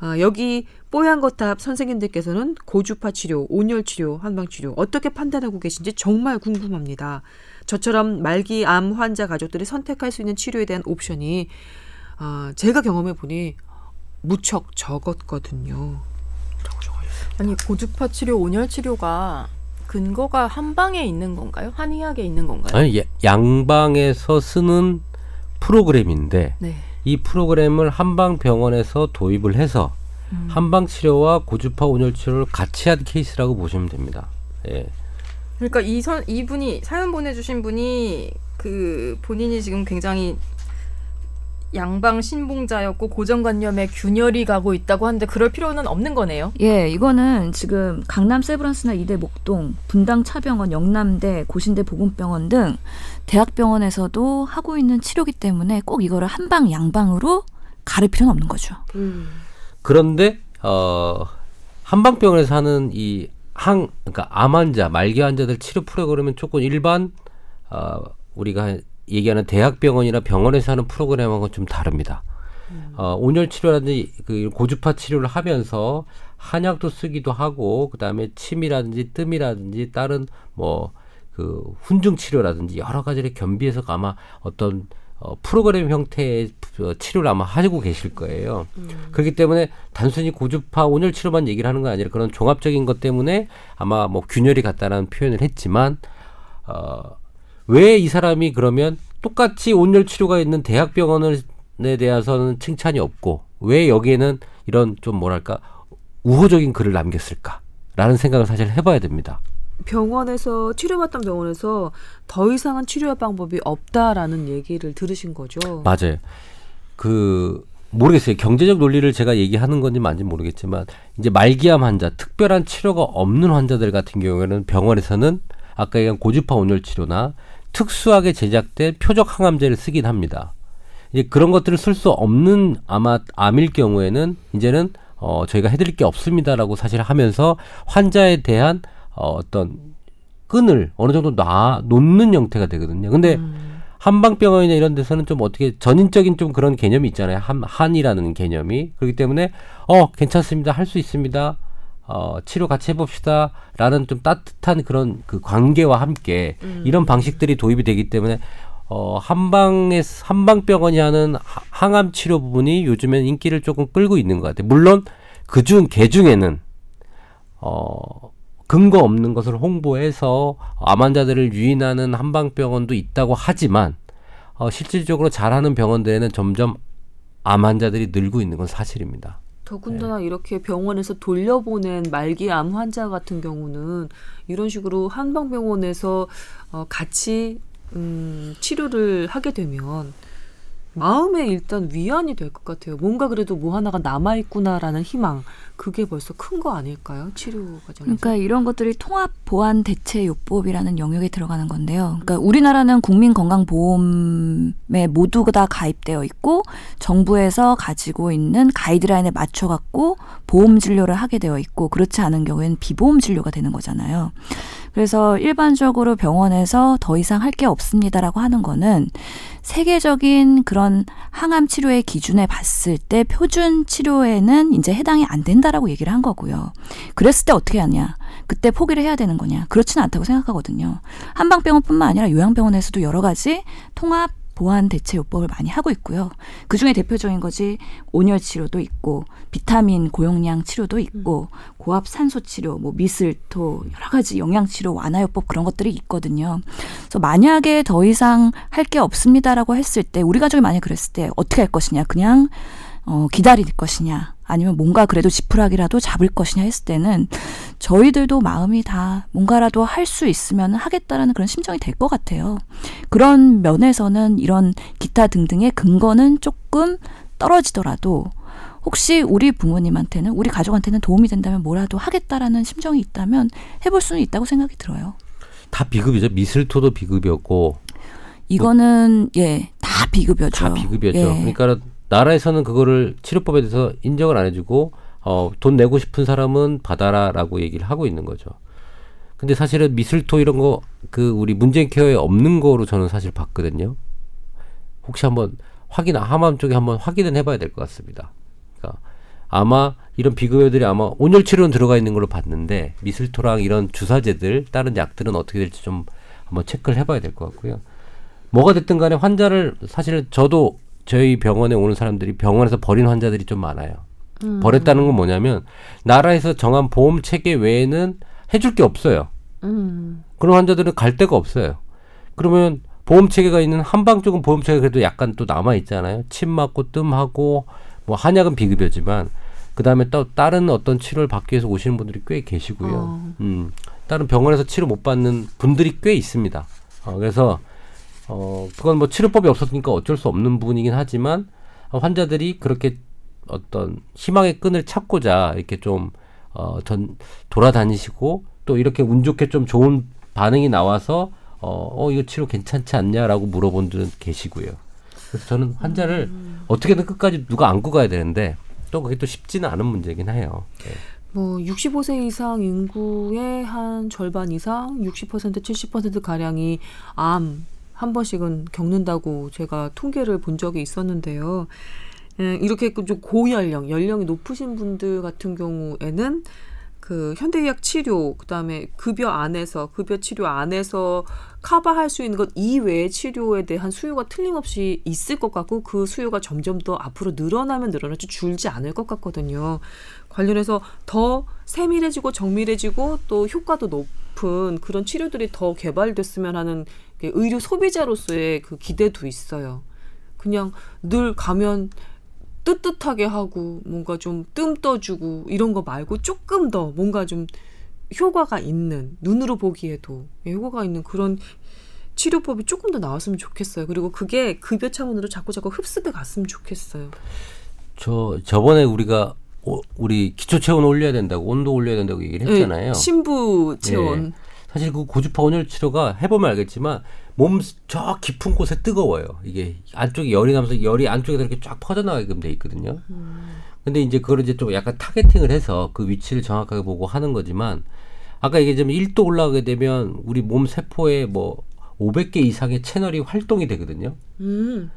아, 여기 뽀얀 거탑 선생님들께서는 고주파 치료, 온열 치료, 한방 치료 어떻게 판단하고 계신지 정말 궁금합니다. 저처럼 말기 암 환자 가족들이 선택할 수 있는 치료에 대한 옵션이 아, 제가 경험해 보니 무척 적었거든요. 아니 고주파 치료, 온열 치료가 근거가 한방에 있는 건가요? 한의학에 있는 건가요? 아니 야- 양방에서 쓰는 프로그램인데 네. 이 프로그램을 한방 병원에서 도입을 해서 음. 한방 치료와 고주파 온열 치료를 같이 한 케이스라고 보시면 됩니다. 예. 그러니까 이선 이분이 사연 보내주신 분이 그 본인이 지금 굉장히 양방 신봉자였고 고정관념에 균열이 가고 있다고 하는데 그럴 필요는 없는 거네요. 예, 이거는 지금 강남 세브란스나 이대 목동, 분당 차병원, 영남대, 고신대 보건병원 등 대학병원에서도 하고 있는 치료기 때문에 꼭 이거를 한방 양방으로 가릴 필요는 없는 거죠. 음. 그런데 어 한방병원에서 하는 이 항 그러니까 암 환자, 말기 환자들 치료 프로그램은 조금 일반 어 우리가 얘기하는 대학병원이나 병원에서 하는 프로그램하고 좀 다릅니다. 어, 온열 치료라든지 그 고주파 치료를 하면서 한약도 쓰기도 하고 그다음에 침이라든지 뜸이라든지 다른 뭐 그 훈증 치료라든지 여러 가지를 겸비해서 아마 어떤 어, 프로그램 형태의 어, 치료를 아마 하고 계실 거예요. 그렇기 때문에 단순히 고주파 온열 치료만 얘기를 하는 건 아니라 그런 종합적인 것 때문에 아마 뭐 균열이 같다라는 표현을 했지만 어, 왜 이 사람이 그러면 똑같이 온열 치료가 있는 대학병원에 대해서는 칭찬이 없고 왜 여기에는 이런 좀 뭐랄까 우호적인 글을 남겼을까라는 생각을 사실 해봐야 됩니다. 병원에서 치료받던 병원에서 더 이상은 치료 방법이 없다라는 얘기를 들으신 거죠. 맞아요. 그 모르겠어요. 경제적 논리를 제가 얘기하는 건지 맞는지 모르겠지만 이제 말기암 환자, 특별한 치료가 없는 환자들 같은 경우에는 병원에서는 아까 얘기한 고주파 온열 치료나 특수하게 제작된 표적 항암제를 쓰긴 합니다. 이제 그런 것들을 쓸 수 없는 아마 암일 경우에는 이제는 어 저희가 해드릴 게 없습니다라고 사실 하면서 환자에 대한 어 어떤 끈을 어느 정도 놔 놓는 형태가 되거든요. 근데 한방병원이나 이런 데서는 좀 어떻게 전인적인 좀 그런 개념이 있잖아요. 한, 한이라는 개념이. 그렇기 때문에, 어, 괜찮습니다. 할 수 있습니다. 어, 치료 같이 해봅시다. 라는 좀 따뜻한 그런 그 관계와 함께 이런 방식들이 도입이 되기 때문에, 어, 한방에, 한방병원이 하는 하- 항암 치료 부분이 요즘엔 인기를 조금 끌고 있는 것 같아요. 물론, 그 중, 개 중에는, 어, 근거 없는 것을 홍보해서 암 환자들을 유인하는 한방병원도 있다고 하지만 어, 실질적으로 잘하는 병원들에는 점점 암 환자들이 늘고 있는 건 사실입니다. 더군다나 이렇게 병원에서 돌려보낸 말기 암 환자 같은 경우는 이런 식으로 한방병원에서 어, 같이 음, 치료를 하게 되면 마음에 일단 위안이 될 것 같아요. 뭔가 그래도 뭐 하나가 남아 있구나라는 희망. 그게 벌써 큰 거 아닐까요? 치료 과정에서. 그러니까 이런 것들이 통합 보안 대체 요법이라는 영역에 들어가는 건데요. 그러니까 우리나라는 국민건강보험에 모두 다 가입되어 있고 정부에서 가지고 있는 가이드라인에 맞춰 갖고 보험 진료를 하게 되어 있고 그렇지 않은 경우에는 비보험 진료가 되는 거잖아요. 그래서 일반적으로 병원에서 더 이상 할 게 없습니다라고 하는 거는 세계적인 그런 항암 치료의 기준에 봤을 때 표준 치료에는 이제 해당이 안 된다라고 얘기를 한 거고요. 그랬을 때 어떻게 하냐? 그때 포기를 해야 되는 거냐? 그렇지는 않다고 생각하거든요. 한방병원뿐만 아니라 요양병원에서도 여러 가지 통합 보완 대체 요법을 많이 하고 있고요. 그 중에 대표적인 것이 온열 치료도 있고 비타민 고용량 치료도 있고 고압 산소 치료, 뭐 미슬토 여러 가지 영양 치료 완화 요법 그런 것들이 있거든요. 그래서 만약에 더 이상 할 게 없습니다라고 했을 때 우리 가족이 만약 그랬을 때 어떻게 할 것이냐? 그냥 어, 기다릴 것이냐? 아니면 뭔가 그래도 지푸라기라도 잡을 것이냐 했을 때는 저희들도 마음이 다 뭔가라도 할 수 있으면 하겠다라는 그런 심정이 될 것 같아요. 그런 면에서는 이런 기타 등등의 근거는 조금 떨어지더라도 혹시 우리 부모님한테는 우리 가족한테는 도움이 된다면 뭐라도 하겠다라는 심정이 있다면 해볼 수는 있다고 생각이 들어요. 다 비급이죠. 미슬토도 비급이었고 이거는 예다 비급여죠. 다 비급이었죠. 예. 그러니까 나라에서는 그거를 치료법에 대해서 인정을 안 해주고 어, 돈 내고 싶은 사람은 받아라라고 얘기를 하고 있는 거죠. 근데 사실은 미슬토 이런 거 그 우리 문재인 케어에 없는 거로 저는 사실 봤거든요. 혹시 한번 확인 하맘 쪽에 한번 확인은 해봐야 될 것 같습니다. 그러니까 아마 이런 비급여들이 아마 온열 치료는 들어가 있는 걸로 봤는데 미슬토랑 이런 주사제들 다른 약들은 어떻게 될지 좀 한번 체크를 해봐야 될 것 같고요. 뭐가 됐든 간에 환자를 사실 저도 저희 병원에 오는 사람들이 병원에서 버린 환자들이 좀 많아요. 버렸다는 건 뭐냐면 나라에서 정한 보험 체계 외에는 해줄 게 없어요. 음. 그런 환자들은 갈 데가 없어요. 그러면 보험 체계가 있는 한방 쪽은 보험 체계가 그래도 약간 또 남아 있잖아요. 침 맞고 뜸하고 뭐 한약은 비급여지만 그 다음에 또 다른 어떤 치료를 받기 위해서 오시는 분들이 꽤 계시고요. 어. 음, 다른 병원에서 치료 못 받는 분들이 꽤 있습니다. 어, 그래서 어, 그건 뭐 치료법이 없었으니까 어쩔 수 없는 부분이긴 하지만 어, 환자들이 그렇게 어떤 희망의 끈을 찾고자 이렇게 좀 어, 전 돌아다니시고 또 이렇게 운 좋게 좀 좋은 반응이 나와서 어, 어 이거 치료 괜찮지 않냐라고 물어본 분들은 계시고요. 그래서 저는 환자를 어떻게든 끝까지 누가 안고 가야 되는데 또 그게 또 쉽지는 않은 문제긴 해요. 네. 뭐 65세 이상 인구의 한 절반 이상, 60% 70% 가량이 암 한 번씩은 겪는다고 제가 통계를 본 적이 있었는데요. 음, 이렇게 그좀 고연령, 연령이 높으신 분들 같은 경우에는 그 현대의학 치료, 그 다음에 급여 안에서 급여 치료 안에서 커버할 수 있는 것 이외의 치료에 대한 수요가 틀림없이 있을 것 같고 그 수요가 점점 더 앞으로 늘어나면 늘어나지 줄지 않을 것 같거든요. 관련해서 더 세밀해지고 정밀해지고 또 효과도 높은 그런 치료들이 더 개발됐으면 하는 그 의료 소비자로서의 그 기대도 있어요. 그냥 늘 가면 뜨뜻하게 하고 뭔가 좀 뜸 떠주고 이런 거 말고 조금 더 뭔가 좀 효과가 있는 눈으로 보기에도 예, 효과가 있는 그런 치료법이 조금 더 나왔으면 좋겠어요. 그리고 그게 급여 차원으로 자꾸 자꾸 흡수돼 갔으면 좋겠어요. 저 저번에 우리가 오- 우리 기초 체온 올려야 된다고 온도 올려야 된다고 얘기를 했잖아요. 예, 신부 체온. 예. 사실 그 고주파 온열 치료가 해보면 알겠지만 몸 저 깊은 곳에 뜨거워요. 이게 안쪽에 열이 나면서 열이 안쪽에서 이렇게 쫙 퍼져나가게끔 돼 있거든요. 근데 이제 그걸 이제 좀 약간 타겟팅을 해서 그 위치를 정확하게 보고 하는 거지만 아까 얘기했지만 1도 올라가게 되면 우리 몸 세포에 뭐 500개 이상의 채널이 활동이 되거든요. 음.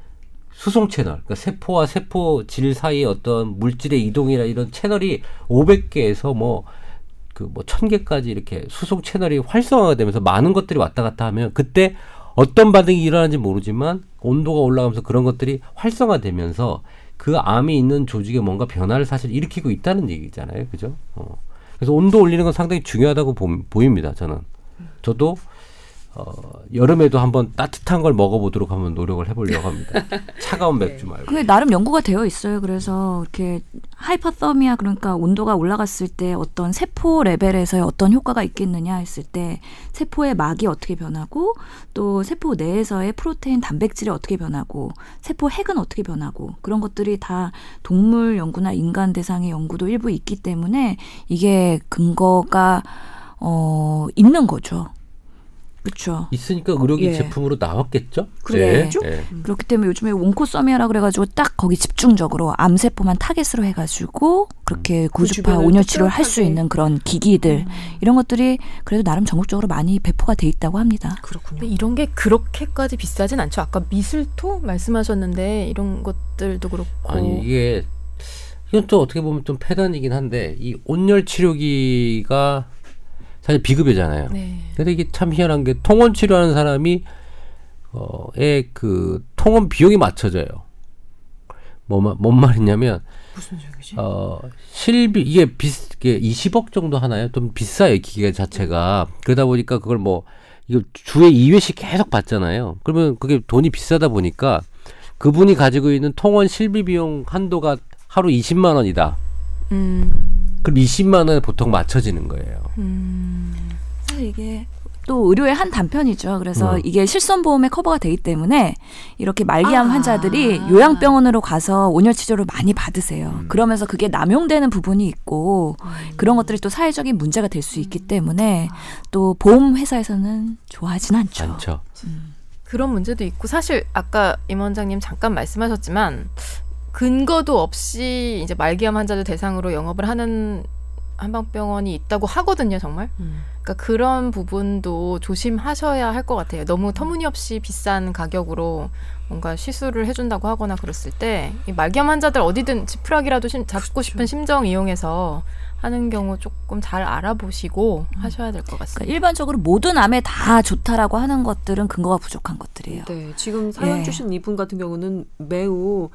수송 채널, 그러니까 세포와 세포 질 사이의 어떤 물질의 이동이나 이런 채널이 500개에서 뭐 그뭐 1000개까지 이렇게 수송 채널이 활성화가 되면서 많은 것들이 왔다 갔다 하면 그때 어떤 반응이 일어나는지 모르지만 온도가 올라가면서 그런 것들이 활성화되면서 그 암이 있는 조직에 뭔가 변화를 사실 일으키고 있다는 얘기잖아요. 그죠? 어. 그래서 온도 올리는 건 상당히 중요하다고 보, 보입니다. 저는. 저도 어, 여름에도 한번 따뜻한 걸 먹어보도록 한번 노력을 해보려고 합니다. 차가운 맥주 말고. 그게 나름 연구가 되어 있어요. 그래서 이렇게 하이퍼서미아 그러니까 온도가 올라갔을 때 어떤 세포 레벨에서의 어떤 효과가 있겠느냐 했을 때 세포의 막이 어떻게 변하고 또 세포 내에서의 프로테인 단백질이 어떻게 변하고 세포 핵은 어떻게 변하고 그런 것들이 다 동물 연구나 인간 대상의 연구도 일부 있기 때문에 이게 근거가 어 있는 거죠. 그렇죠. 있으니까 의료기 예. 제품으로 나왔겠죠? 그래야죠. 예, 예. 그렇기 때문에 요즘에 온코서미아라 그래가지고 딱 거기 집중적으로 암세포만 타겟으로 해가지고 그렇게 고주파 주변을 온열 치료를 할 수. 있는 그런 기기들 이런 것들이 그래도 나름 전국적으로 많이 배포가 돼 있다고 합니다. 그렇군요. 근데 이런 게 그렇게까지 비싸진 않죠. 아까 미술토 말씀하셨는데 이런 것들도 그렇고 아니 이게 이건 또 어떻게 보면 좀 패단이긴 한데 이 온열 치료기가 사실 비급여잖아요. 네. 근데 이게 참 희한한 게 통원 치료하는 사람이 어의 그 통원 비용이 맞춰져요. 뭐, 마- 뭔 말이냐면 무슨 소리지? 어 실비 이게 비스 이게 20억 정도 하나요? 좀 비싸요 이 기계 자체가 그러다 보니까 그걸 뭐 이거 주에 2회씩 계속 받잖아요. 그러면 그게 돈이 비싸다 보니까 그분이 가지고 있는 통원 실비 비용 한도가 하루 20만 원이다. 음, 그럼 20만 원에 보통 맞춰지는 거예요. 음, 그래서 이게 또 의료의 한 단편이죠. 그래서 음. 이게 실손보험에 커버가 돼 있기 때문에 이렇게 말기암 아. 환자들이 요양병원으로 가서 온열 치료를 많이 받으세요. 음. 그러면서 그게 남용되는 부분이 있고 그런 것들이 또 사회적인 문제가 될 수 있기 때문에 또 보험 회사에서는 좋아하진 않죠. 많죠. 그런 문제도 있고 사실 아까 임 원장님 잠깐 말씀하셨지만 근거도 없이 이제 말기암 환자들 대상으로 영업을 하는 한방병원이 있다고 하거든요, 정말. 음. 그러니까 그런 부분도 조심하셔야 할 것 같아요. 너무 터무니없이 비싼 가격으로 뭔가 시술을 해준다고 하거나 그랬을 때이 말기암 환자들 어디든 지푸라기라도 심- 잡고 싶은 심정 이용해서 하는 경우 조금 잘 알아보시고 하셔야 될것 그러니까 같습니다. 일반적으로 모든 암에 다 좋다라고 하는 것들은 근거가 부족한 것들이에요. 네, 지금 사연 예. 주신 이분 같은 경우는 매우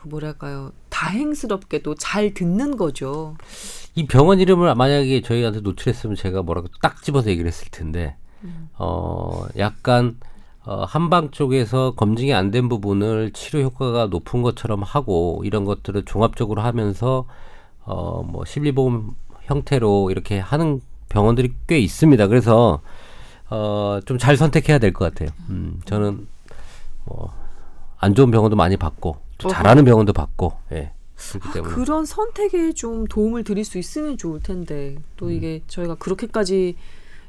그 뭐랄까요 다행스럽게도 잘 듣는 거죠. 이 병원 이름을 만약에 저희한테 노출했으면 제가 뭐라고 딱 집어서 얘기를 했을 텐데 어 약간 어, 한방 쪽에서 검증이 안 된 부분을 치료 효과가 높은 것처럼 하고 이런 것들을 종합적으로 하면서 어뭐 실리보험 형태로 이렇게 하는 병원들이 꽤 있습니다. 그래서 어 좀 잘 선택해야 될 것 같아요. 음 저는 뭐 안 좋은 병원도 많이 받고 또 어허. 잘하는 병원도 받고 예. 그렇기 때문에 그런 선택에 좀 도움을 드릴 수 있으면 좋을 텐데 또 이게 저희가 그렇게까지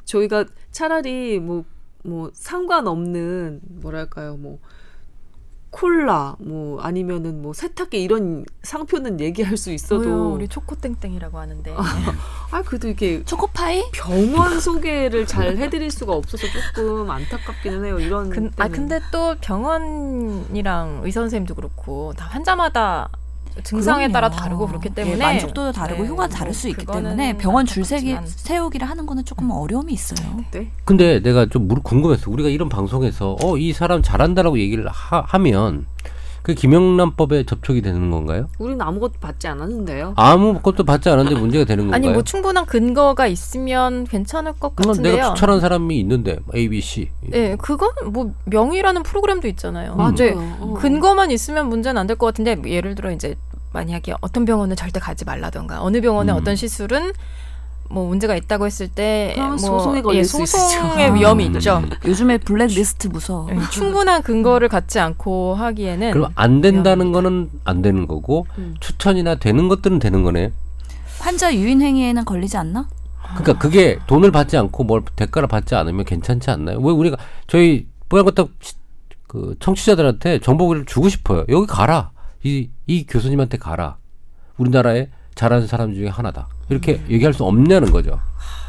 저희가 차라리 뭐뭐 상관없는 뭐랄까요 뭐 콜라 뭐 아니면은 뭐 세탁기 이런 상표는 얘기할 수 있어도 뭐요, 우리 초코땡땡이라고 하는데 아 그래도 이게 초코파이? 병원 소개를 잘 해드릴 수가 없어서 조금 안타깝기는 해요. 이런 근, 아 때는. 근데 또 병원이랑 의사 선생님도 그렇고 다 환자마다 증상에 그럼요. 따라 다르고 그렇기 때문에 예, 만족도도 다르고 네, 효과가 뭐 다를 수 있기 때문에 병원 줄 세기 안타깝지만. 세우기를 하는 거는 조금 어려움이 있어요. 네. 근데 내가 좀 물- 궁금했어. 우리가 이런 방송에서 어 이 사람 잘한다라고 얘기를 하, 면 그 김영란법에 접촉이 되는 건가요? 우리는 아무것도 받지 않았는데요. 아무것도 받지 않았는데 문제가 되는 건가요? 아니 뭐 충분한 근거가 있으면 괜찮을 것 같은데요. 내가 추천한 사람이 있는데 A, B, C. 예, 그건 뭐 명의라는 프로그램도 있잖아요. 음. 맞아요. 이제 어. 근거만 있으면 문제는 안 될 것 같은데 예를 들어 이제 만약에 어떤 병원은 절대 가지 말라던가 어느 병원의 음. 어떤 시술은 뭐 문제가 있다고 했을 때 뭐 소송에 걸릴 예, 수 있죠. 소송의 아. 위험이 음. 있죠. 요즘에 블랙리스트 무서워. 예, 충분한 근거를 갖지 않고 하기에는 그럼 안 된다는 거는 안 되는 거고 음. 추천이나 되는 것들은 되는 거네. 환자 유인 행위에는 걸리지 않나? 그러니까 그게 돈을 받지 않고 뭘 대가를 받지 않으면 괜찮지 않나요? 왜 우리가 저희 뽀얀거탑 그 청취자들한테 정보를 주고 싶어요. 여기 가라. 이, 이 교수님한테 가라. 우리나라에 잘하는 사람 중에 하나다. 이렇게 음. 얘기할 수 없냐는 거죠.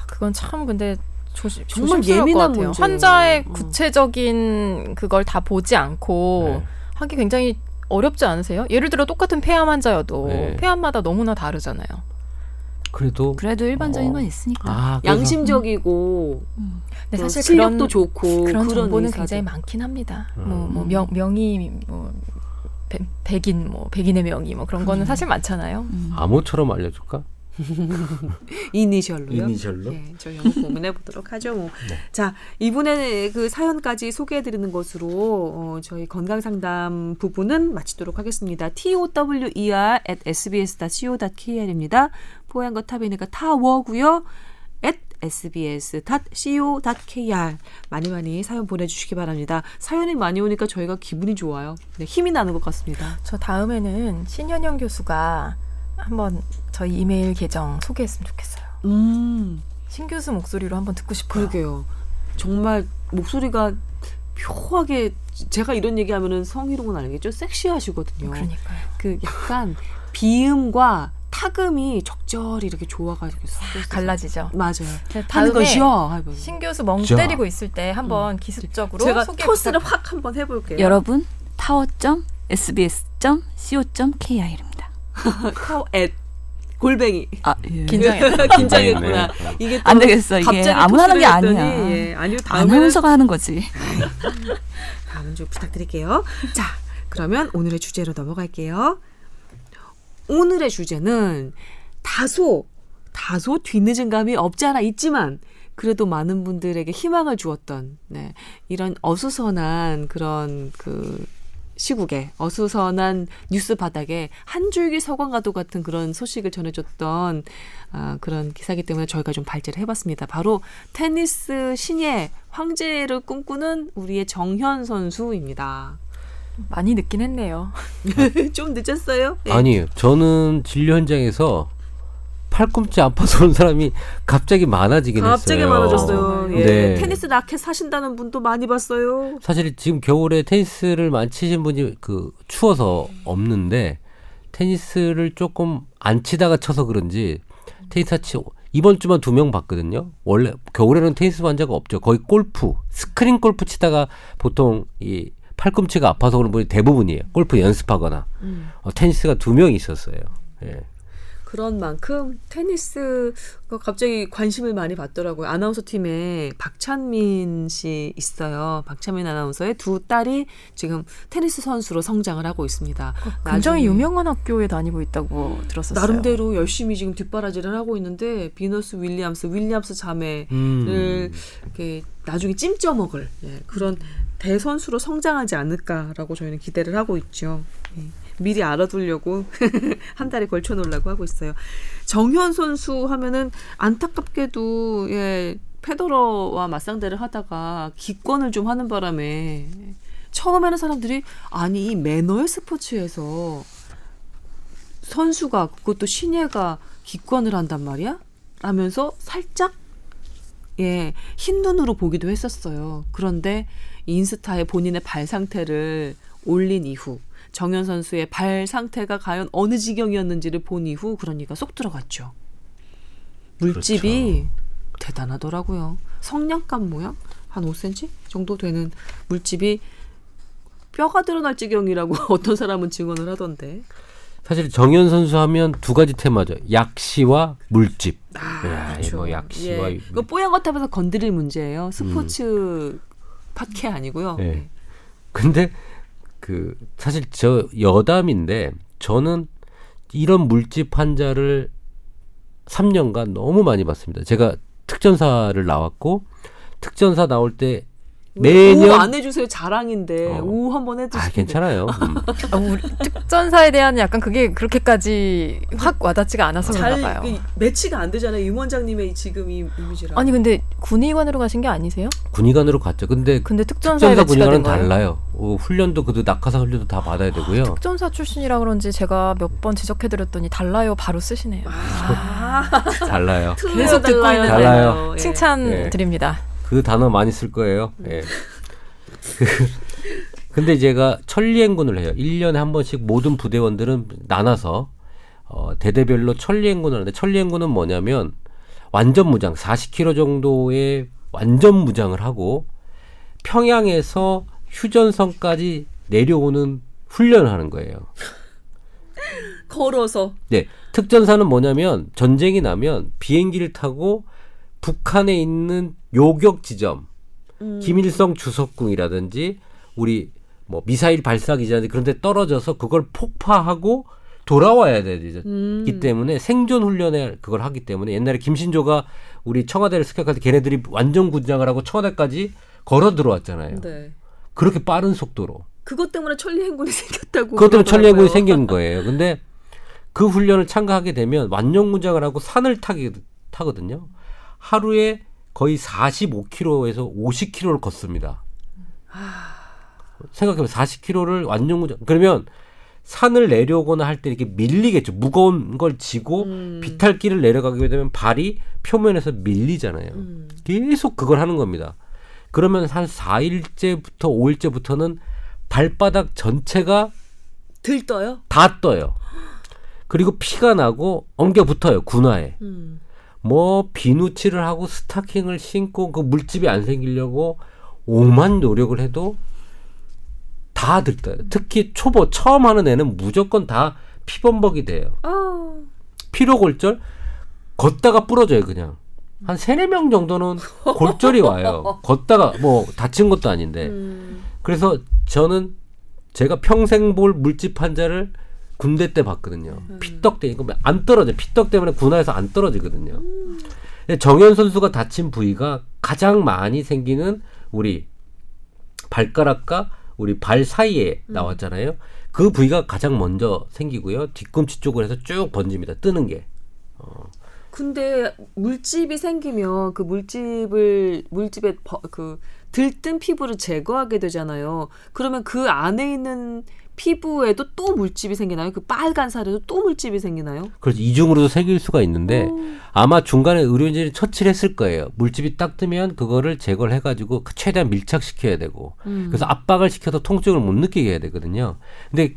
그건 참 근데 조심 정말 예민한 같아요. 문제예요. 환자의 음. 구체적인 그걸 다 보지 않고 네. 하기 굉장히 어렵지 않으세요? 예를 들어 똑같은 폐암 환자여도 네. 폐암마다 너무나 다르잖아요. 그래도 그래도 일반적인 어. 건 있으니까. 아, 양심적이고 근데 또 사실 실력도 그런 좋고 그런 그런 정보는 의사들. 굉장히 많긴 합니다. 음. 뭐, 뭐 명, 명의 뭐 백, 백인 뭐 백인의 명의 뭐 그런 거는 사실 많잖아요. 음. 암호처럼 알려줄까? 이니셜로요. 이니셜로? 네, 저희 한번 고민해 보도록 하죠. 뭐. 자, 이분의 그 사연까지 소개해 드리는 것으로 어, 저희 건강 상담 부분은 마치도록 하겠습니다. tower at sbs.co.kr입니다. 뽀얀 거 탑이니까 타워고요. sbs.co.kr 많이 많이 사연 보내주시기 바랍니다. 사연이 많이 오니까 저희가 기분이 좋아요. 네, 힘이 나는 것 같습니다. 저 다음에는 신현영 교수가 한번 저희 이메일 계정 소개했으면 좋겠어요. 음, 신 교수 목소리로 한번 듣고 싶어요. 그러게요. 정말 목소리가 묘하게 제가 이런 얘기하면은 성희롱은 아니겠죠? 섹시하시거든요. 그러니까요. 그 약간 비음과 타금이 적절히 이렇게 좋아가지고. 갈라지죠. 맞아요. 하는 다음에 것이요. 하고. 신 교수 멍 자. 때리고 있을 때 한번 기습적으로 제가 소개 토스를 부탁- 확 한번 해볼게요. 여러분 타워.sbs.co.kr입니다. 타워 앳 골뱅이 아, 예. 긴장했어. 긴장했구나. 네. 이게 또안 되겠어. 이게 아무나 하는 게 했더니, 아니야. 예, 아니요 다음에는 아나운서가 하는 거지. 다음은 좀 부탁드릴게요. 자, 그러면 오늘의 주제로 넘어갈게요. 오늘의 주제는 다소 다소 뒤늦은 감이 없지 않아 있지만 그래도 많은 분들에게 희망을 주었던 네, 이런 어수선한 그런 그 시국에 어수선한 뉴스 바닥에 한 줄기 서광과도 같은 그런 소식을 전해줬던 아, 그런 기사기 때문에 저희가 좀 발제를 해봤습니다. 바로 테니스 신예 황제를 꿈꾸는 우리의 정현 선수입니다. 많이 늦긴 했네요. 좀 늦었어요? 네. 아니에요. 저는 진료 현장에서 팔꿈치 아파서 온 사람이 갑자기 많아지긴 갑자기 했어요. 많아졌어요. 예. 네. 테니스 라켓 사신다는 분도 많이 봤어요. 사실 지금 겨울에 테니스를 많이 치신 분이 그 추워서 없는데 테니스를 조금 안 치다가 쳐서 그런지 테니스 치 이번 주만 두 명 봤거든요. 원래 겨울에는 테니스 환자가 없죠. 거의 골프, 스크린 골프 치다가 보통 이 팔꿈치가 아파서 그런 분이 대부분이에요. 골프 연습하거나 음. 어, 테니스가 두 명 있었어요. 예. 그런 만큼 테니스가 갑자기 관심을 많이 받더라고요. 아나운서 팀에 박찬민 씨 있어요. 박찬민 아나운서의 두 딸이 지금 테니스 선수로 성장을 하고 있습니다. 굉장히 나중에 유명한 학교에 다니고 있다고 들었었어요. 나름대로 열심히 지금 뒷바라지를 하고 있는데 비너스 윌리엄스, 윌리엄스 자매를 음. 이렇게 나중에 찜쪄 먹을 예, 그런 대선수로 성장하지 않을까라고 저희는 기대를 하고 있죠. 예. 미리 알아두려고 한 달에 걸쳐 놓으려고 하고 있어요. 정현 선수 하면은 안타깝게도 예, 페더러와 맞상대를 하다가 기권을 좀 하는 바람에 처음에는 사람들이 아니 이 매너의 스포츠에서 선수가 그것도 신예가 기권을 한단 말이야? 라면서 살짝 예, 흰 눈으로 보기도 했었어요. 그런데 인스타에 본인의 발 상태를 올린 이후 정현 선수의 발 상태가 과연 어느 지경이었는지를 본 이후 그러니까 쏙 들어갔죠. 물집이 대단하더라고요. 성냥감 모양 한 5cm 정도 되는 물집이 뼈가 드러날 지경이라고 어떤 사람은 증언을 하던데. 사실 정현 선수 하면 두 가지 테마죠. 약시와 물집. 아, 야, 이뭐 약시와 예. 이- 그 뽀얀 것 탑에서 건드릴 문제예요. 스포츠 팟캐 아니고요. 네. 예. 근데 그 사실 저 여담인데 저는 이런 물집 환자를 3년간 너무 많이 봤습니다. 제가 특전사를 나왔고 특전사 나올 때 매년 오 안 해주세요 자랑인데 어. 오 한번 해주세요. 아 괜찮아요. 음. 아, 우리 특전사에 대한 약간 그게 그렇게까지 확 와닿지가 않아서 잘 그런가 봐요. 그 매치가 안 되잖아요. 임 원장님의 지금 이 이미지랑. 아니 근데 군의관으로 가신 게 아니세요? 군의관으로 갔죠. 근데 근데 특전사 군의관은? 달라요. 어, 훈련도 그도 낙하산 훈련도 다 받아야 되고요. 특전사 출신이라 그런지 제가 몇 번 지적해드렸더니 달라요 바로 쓰시네요. 아, 달라요. 계속 듣고 있는데. 달라요. 예. 칭찬 예. 드립니다. 그 단어 많이 쓸 거예요. 예. 그, 근데 제가 천리행군을 해요. 1년에 한 번씩 모든 부대원들은 나눠서 어, 대대별로 천리행군을 하는데 천리행군은 뭐냐면 완전 무장 40km 정도의 완전 무장을 하고 평양에서 휴전선까지 내려오는 훈련을 하는 거예요. 걸어서 네, 특전사는 뭐냐면 전쟁이 나면 비행기를 타고 북한에 있는 요격 지점, 음. 김일성 주석궁이라든지 우리 뭐 미사일 발사 기지라든지 그런 데 떨어져서 그걸 폭파하고 돌아와야 되죠. 음. 기 때문에 생존 훈련에 그걸 하기 때문에 옛날에 김신조가 우리 청와대를 습격할 때 걔네들이 완전 군장을 하고 청와대까지 걸어 들어왔잖아요. 네. 그렇게 빠른 속도로. 그것 때문에 천리 행군이 생겼다고. 그것 때문에 천리행군이. 생긴 거예요. 근데 그 훈련을 참가하게 되면 완전 군장을 하고 산을 타게 타거든요. 하루에 거의 45km에서 50km를 걷습니다. 생각해보면 40km를 완전군장 그러면 산을 내려오거나 할 때 이렇게 밀리겠죠. 무거운 걸 지고 음. 비탈길을 내려가게 되면 발이 표면에서 밀리잖아요. 음. 계속 그걸 하는 겁니다. 그러면 한 4일째부터 5일째부터는 발바닥 전체가 들떠요. 다 떠요. 그리고 피가 나고 엉겨 붙어요 군화에. 음. 뭐 비누칠을 하고 스타킹을 신고 그 물집이 안 생기려고 오만 노력을 해도 다 들떠요. 특히 초보 처음 하는 애는 무조건 다 피범벅이 돼요. 아. 피로골절 걷다가 부러져요 그냥. 한 세네 명 정도는 골절이 와요. 걷다가 뭐 다친 것도 아닌데. 음. 그래서 저는 제가 평생 볼 물집 환자를 군대 때 봤거든요. 피떡 때 이거 안 떨어져. 피떡 때문에 군화에서 안 떨어지거든요. 근데 정현 선수가 다친 부위가 가장 많이 생기는 우리 발가락과 우리 발 사이에 나왔잖아요. 그 부위가 가장 먼저 생기고요. 뒤꿈치 쪽으로 해서 쭉 번집니다. 뜨는 게. 근데 물집이 생기면 그 물집을 물집에 버- 그 들뜬 피부를 제거하게 되잖아요. 그러면 그 안에 있는 피부에도 또 물집이 생기나요? 그 빨간 살에도 또 물집이 생기나요? 그래서 이중으로도 생길 수가 있는데 아마 중간에 의료인들이 처치를 했을 거예요. 물집이 딱 뜨면 그거를 제거를 해가지고 최대한 밀착시켜야 되고 그래서 압박을 시켜서 통증을 못 느끼게 해야 되거든요. 근데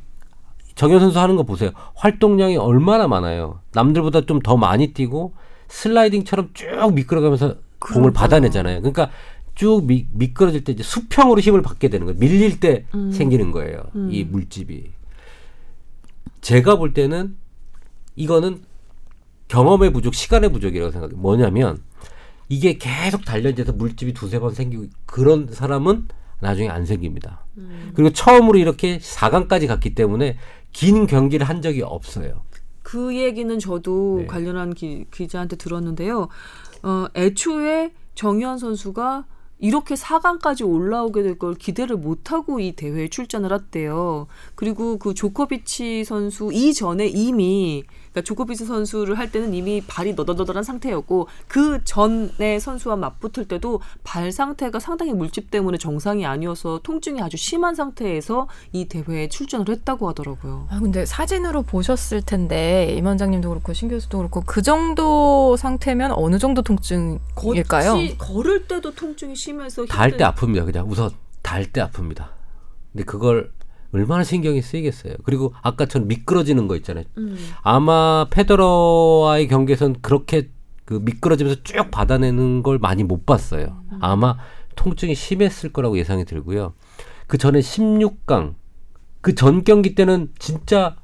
정현 선수 하는 거 보세요. 활동량이 얼마나 많아요. 남들보다 좀 더 많이 뛰고 슬라이딩처럼 쭉 미끄러가면서 공을. 받아내잖아요. 그러니까 쭉 미, 미끄러질 때 이제 수평으로 힘을 받게 되는 거예요. 밀릴 때 생기는 거예요. 이 물집이. 제가 볼 때는 이거는 경험의 부족, 시간의 부족이라고 생각해요. 뭐냐면 이게 계속 단련돼서 물집이 두세 번 생기고 그런 사람은 나중에 안 생깁니다. 그리고 처음으로 이렇게 4강까지 갔기 때문에 긴 경기를 한 적이 없어요. 그 얘기는 저도 네. 관련한 기, 기자한테 들었는데요. 어, 애초에 정현 선수가 이렇게 4강까지 올라오게 될 걸 기대를 못하고 이 대회에 출전을 했대요. 그리고 그 조코비치 선수 이전에 이미 그러니까 조코비치 선수를 할 때는 이미 발이 너덜너덜한 상태였고 그 전에 선수와 맞붙을 때도 발 상태가 상당히 물집 때문에 정상이 아니어서 통증이 아주 심한 상태에서 이 대회에 출전을 했다고 하더라고요. 아, 근데 사진으로 보셨을 텐데 임 원장님도 그렇고 신 교수도 그렇고 그 정도 상태면 어느 정도 통증일까요? 걷지, 걸을 때도 통증이 심해서 닿을 때 아픕니다. 그냥 우선 닿을 때 아픕니다. 근데 그걸 얼마나 신경이 쓰이겠어요. 그리고 아까처럼 미끄러지는 거 있잖아요. 음. 아마 페더러와의 경기에선 그렇게 그 미끄러지면서 쭉 받아내는 걸 많이 못 봤어요. 아마 통증이 심했을 거라고 예상이 들고요. 그 전에 16강 그 전 경기 때는 진짜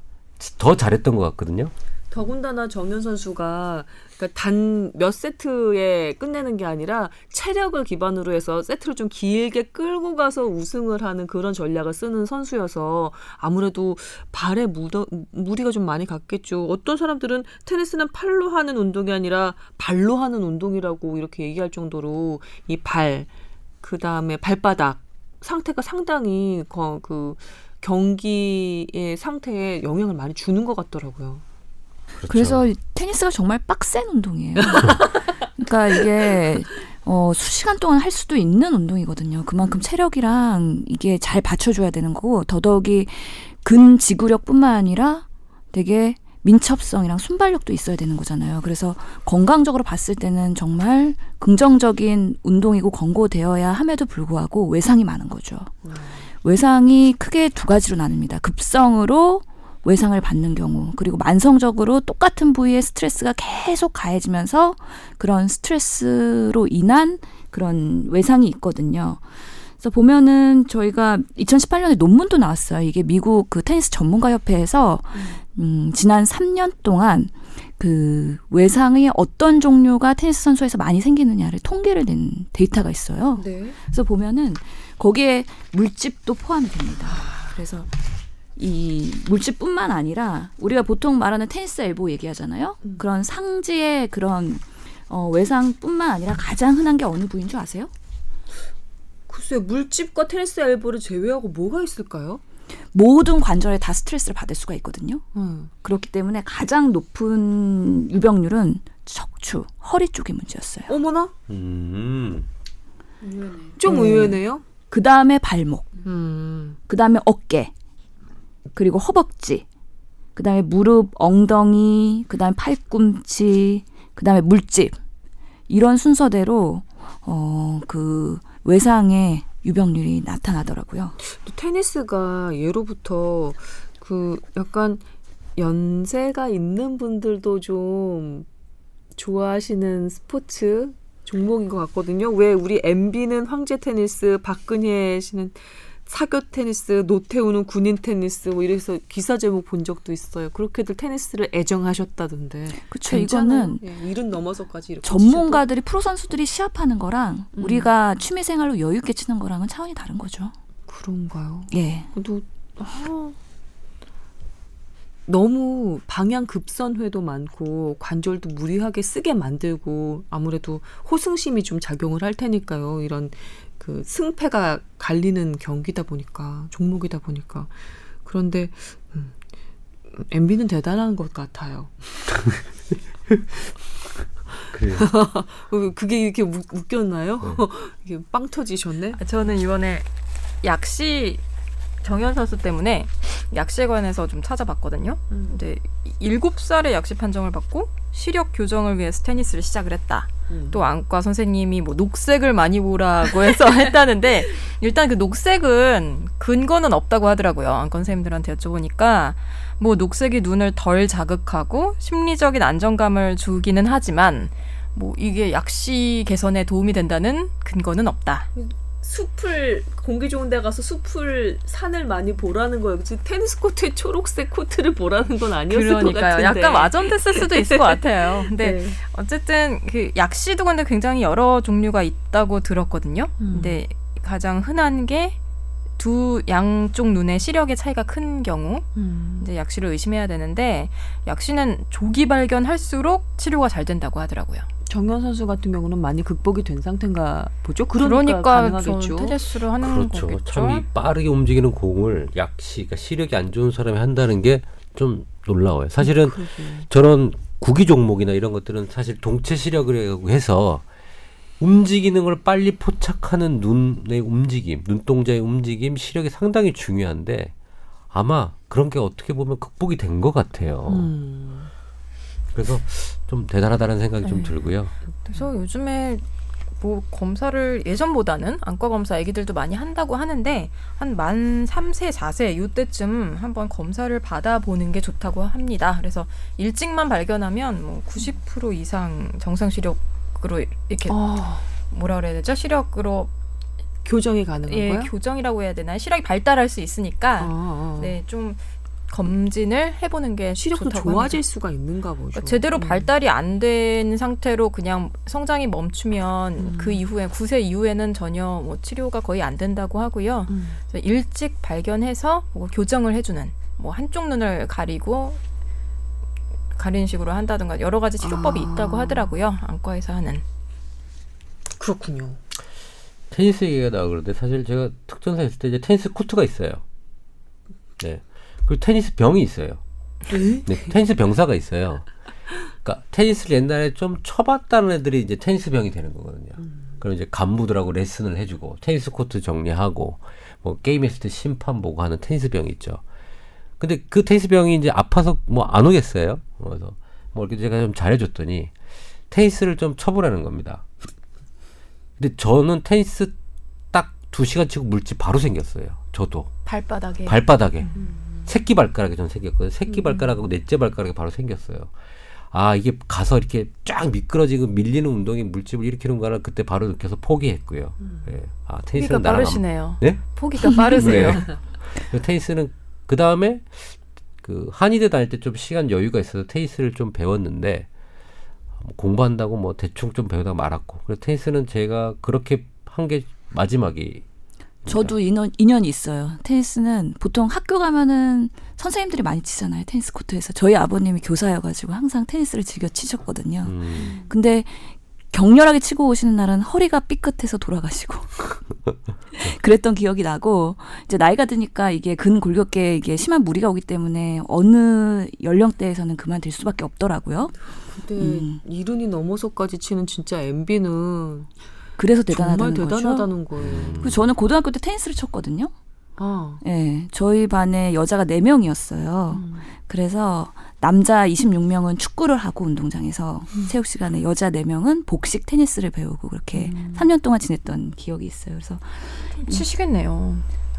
더 잘했던 것 같거든요. 더군다나 정현 선수가 그러니까 단 몇 세트에 끝내는 게 아니라 체력을 기반으로 해서 세트를 좀 길게 끌고 가서 우승을 하는 그런 전략을 쓰는 선수여서 아무래도 발에 묻어, 무리가 좀 많이 갔겠죠. 어떤 사람들은 테니스는 팔로 하는 운동이 아니라 발로 하는 운동이라고 이렇게 얘기할 정도로 이 발, 그 다음에 발바닥 상태가 상당히 거, 그 경기의 상태에 영향을 많이 주는 것 같더라고요. 그렇죠. 그래서 테니스가 정말 빡센 운동이에요. 그러니까 이게 어, 수시간 동안 할 수도 있는 운동이거든요. 그만큼 체력이랑 이게 잘 받쳐줘야 되는 거고 더더욱이 근 지구력뿐만 아니라 되게 민첩성이랑 순발력도 있어야 되는 거잖아요. 그래서 건강적으로 봤을 때는 정말 긍정적인 운동이고 권고되어야 함에도 불구하고 외상이 많은 거죠. 외상이 크게 두 가지로 나뉩니다. 급성으로 외상을 받는 경우 그리고 만성적으로 똑같은 부위에 스트레스가 계속 가해지면서 그런 스트레스로 인한 그런 외상이 있거든요. 그래서 보면은 저희가 2018년에 논문도 나왔어요. 이게 미국 그 테니스 전문가 협회에서 음, 지난 3년 동안 그 외상의 어떤 종류가 테니스 선수에서 많이 생기느냐를 통계를 낸 데이터가 있어요. 네. 그래서 보면은 거기에 물집도 포함이 됩니다. 그래서 이 물집뿐만 아니라 우리가 보통 말하는 테니스 엘보 얘기하잖아요. 음. 그런 상지의 그런 어, 외상뿐만 아니라 가장 흔한 게 어느 부위인 줄 아세요? 글쎄 물집과 테니스 엘보를 제외하고 뭐가 있을까요? 모든 관절에 다 스트레스를 받을 수가 있거든요. 음. 그렇기 때문에 가장 높은 유병률은 척추, 허리 쪽의 문제였어요. 어머나 음. 좀 네. 의외네요. 그 다음에 발목, 음. 그 다음에 어깨, 그리고 허벅지, 그 다음에 무릎, 엉덩이, 그 다음에 팔꿈치, 그 다음에 물집. 이런 순서대로, 어, 그, 외상의 유병률이 나타나더라고요. 또 테니스가 예로부터 그 약간 연세가 있는 분들도 좀 좋아하시는 스포츠 종목인 것 같거든요. 왜 우리 MB는 황제 테니스, 박근혜 씨는 사교 테니스, 노태우는 군인 테니스 뭐 이래서 기사 제목 본 적도 있어요. 그렇게들 테니스를 애정하셨다던데. 괜찮아요? 이거는 예, 일은 넘어서까지 이렇게 전문가들이, 프로 선수들이 시합하는 거랑 음. 우리가 취미 생활로 여유 있게 치는 거랑은 차원이 다른 거죠. 그런가요? 예. 또 아, 너무 방향 급선회도 많고 관절도 무리하게 쓰게 만들고 아무래도 호승심이 좀 작용을 할 테니까요. 이런 그그 승패가 갈리는 경기다 보니까 종목이다 보니까 그런데 음, MB는 대단한 것 같아요. 그래요. 어, 그게 이렇게 우, 웃겼나요? 이게 빵 터지셨네. 저는 이번에 약시 정현 선수 때문에 약시에 관해서 좀 찾아봤거든요. 음. 근데 일곱 살에 약시 판정을 받고 시력 교정을 위해서 테니스를 시작을 했다. 음. 또 안과 선생님이 뭐 녹색을 많이 보라고 해서 했다는데 일단 그 녹색은 근거는 없다고 하더라고요. 안과 선생님들한테 여쭤보니까 뭐 녹색이 눈을 덜 자극하고 심리적인 안정감을 주기는 하지만 뭐 이게 약시 개선에 도움이 된다는 근거는 없다. 숲을 공기 좋은 데 가서 숲을 산을 많이 보라는 거예요. 지금 테니스 코트에 초록색 코트를 보라는 건 아니었을 것 그러니까요. 같은데. 약간 와전됐을 수도 있을 것 같아요. 근데 네. 어쨌든 그 약시도 근데 굉장히 여러 종류가 있다고 들었거든요. 음. 근데 가장 흔한 게 두 양쪽 눈의 시력의 차이가 큰 경우 음. 이제 약시를 의심해야 되는데 약시는 조기 발견할수록 치료가 잘 된다고 하더라고요. 정현 선수 같은 경우는 많이 극복이 된 상태인가 보죠. 그러니까, 그러니까, 가능하겠죠. 저 테니스를 하는 그렇죠. 거겠죠. 참이 빠르게 움직이는 공을 약시, 그러니까 시력이 안 좋은 사람이 한다는 게 좀 놀라워요. 사실은 그러게. 저런 구기 종목이나 이런 것들은 사실 동체 시력이라고 해서 움직이는 걸 빨리 포착하는 눈의 움직임, 눈동자의 움직임, 시력이 상당히 중요한데 아마 그런 게 어떻게 보면 극복이 된 것 같아요. 음. 그래서 좀 대단하다는 생각이 좀 네. 들고요. 그래서 요즘에 뭐 검사를 예전보다는 안과 검사 아기들도 많이 한다고 하는데 한만 3세, 4세 요때쯤 한번 검사를 받아보는 게 좋다고 합니다. 그래서 일찍만 발견하면 뭐90% 이상 정상 시력으로 이렇게 아, 뭐라 그래야 되죠? 시력으로 교정이 가능한 예, 거야? 교정이라고 해야 되나? 시력이 발달할 수 있으니까 아, 아. 네, 좀 검진을 해보는 게 시력도 좋다고 좋아질 합니다. 수가 있는가 보죠. 그러니까 제대로 음. 발달이 안 된 상태로 그냥 성장이 멈추면 음. 그 이후에 9세 이후에는 전혀 뭐 치료가 거의 안 된다고 하고요. 음. 일찍 발견해서 뭐 교정을 해주는 뭐 한쪽 눈을 가리고 가리는 식으로 한다든가 여러 가지 치료법이 아. 있다고 하더라고요. 안과에서 하는. 그렇군요. 테니스 얘기가 그런데 사실 제가 특전사 있을 때 이제 테니스 코트가 있어요. 네. 그리고 테니스 병이 있어요. 네? 네, 테니스 병사가 있어요. 그러니까 테니스를 옛날에 좀 쳐봤다는 애들이 이제 테니스 병이 되는 거거든요. 그럼 이제 간부들하고 레슨을 해주고 테니스 코트 정리하고 뭐 게임했을 때 심판 보고 하는 테니스 병이 있죠. 근데 그 테니스 병이 이제 아파서 뭐 안 오겠어요. 그래서 뭐 이렇게 제가 좀 잘해줬더니 테니스를 좀 쳐보라는 겁니다. 근데 저는 테니스 딱 두 시간 치고 물집 바로 생겼어요. 저도. 발바닥에 발바닥에 새끼 발가락이 전 생겼거든요. 새끼 발가락하고 넷째 발가락이 바로 생겼어요. 아 이게 가서 이렇게 쫙 미끄러지고 밀리는 운동이 물집을 일으키는 거를 그때 바로 느껴서 포기했고요. 예. 아 테니스는 나랑 안 빠르시네요. 네? 포기가 빠르세요. 그 테니스는 그 다음에 그 한의대 다닐 때 좀 시간 여유가 있어서 테니스를 좀 배웠는데 뭐 공부한다고 뭐 대충 좀 배우다가 말았고 그래서 테니스는 제가 그렇게 한 게 마지막이 저도 인연, 인연이 있어요. 테니스는 보통 학교 가면은 선생님들이 많이 치잖아요. 테니스 코트에서. 저희 아버님이 교사여가지고 항상 테니스를 즐겨 치셨거든요. 음, 근데 격렬하게 치고 오시는 날은 허리가 삐끗해서 돌아가시고 그랬던 기억이 나고 이제 나이가 드니까 이게 근골격계에 이게 심한 무리가 오기 때문에 어느 연령대에서는 그만둘 수밖에 없더라고요. 근데 음. 이른이 넘어서까지 치는 진짜 MB는 그래서 정말 대단하다는 거죠. 대단하다는 거예요. 그리고 저는 고등학교 때 테니스를 쳤거든요. 아, 예, 저희 반에 여자가 4명이었어요. 음. 그래서 남자 26명은 축구를 하고 운동장에서 체육 시간에 여자 4명은 복식 테니스를 배우고 그렇게 3년 동안 지냈던 기억이 있어요. 그래서 치시겠네요.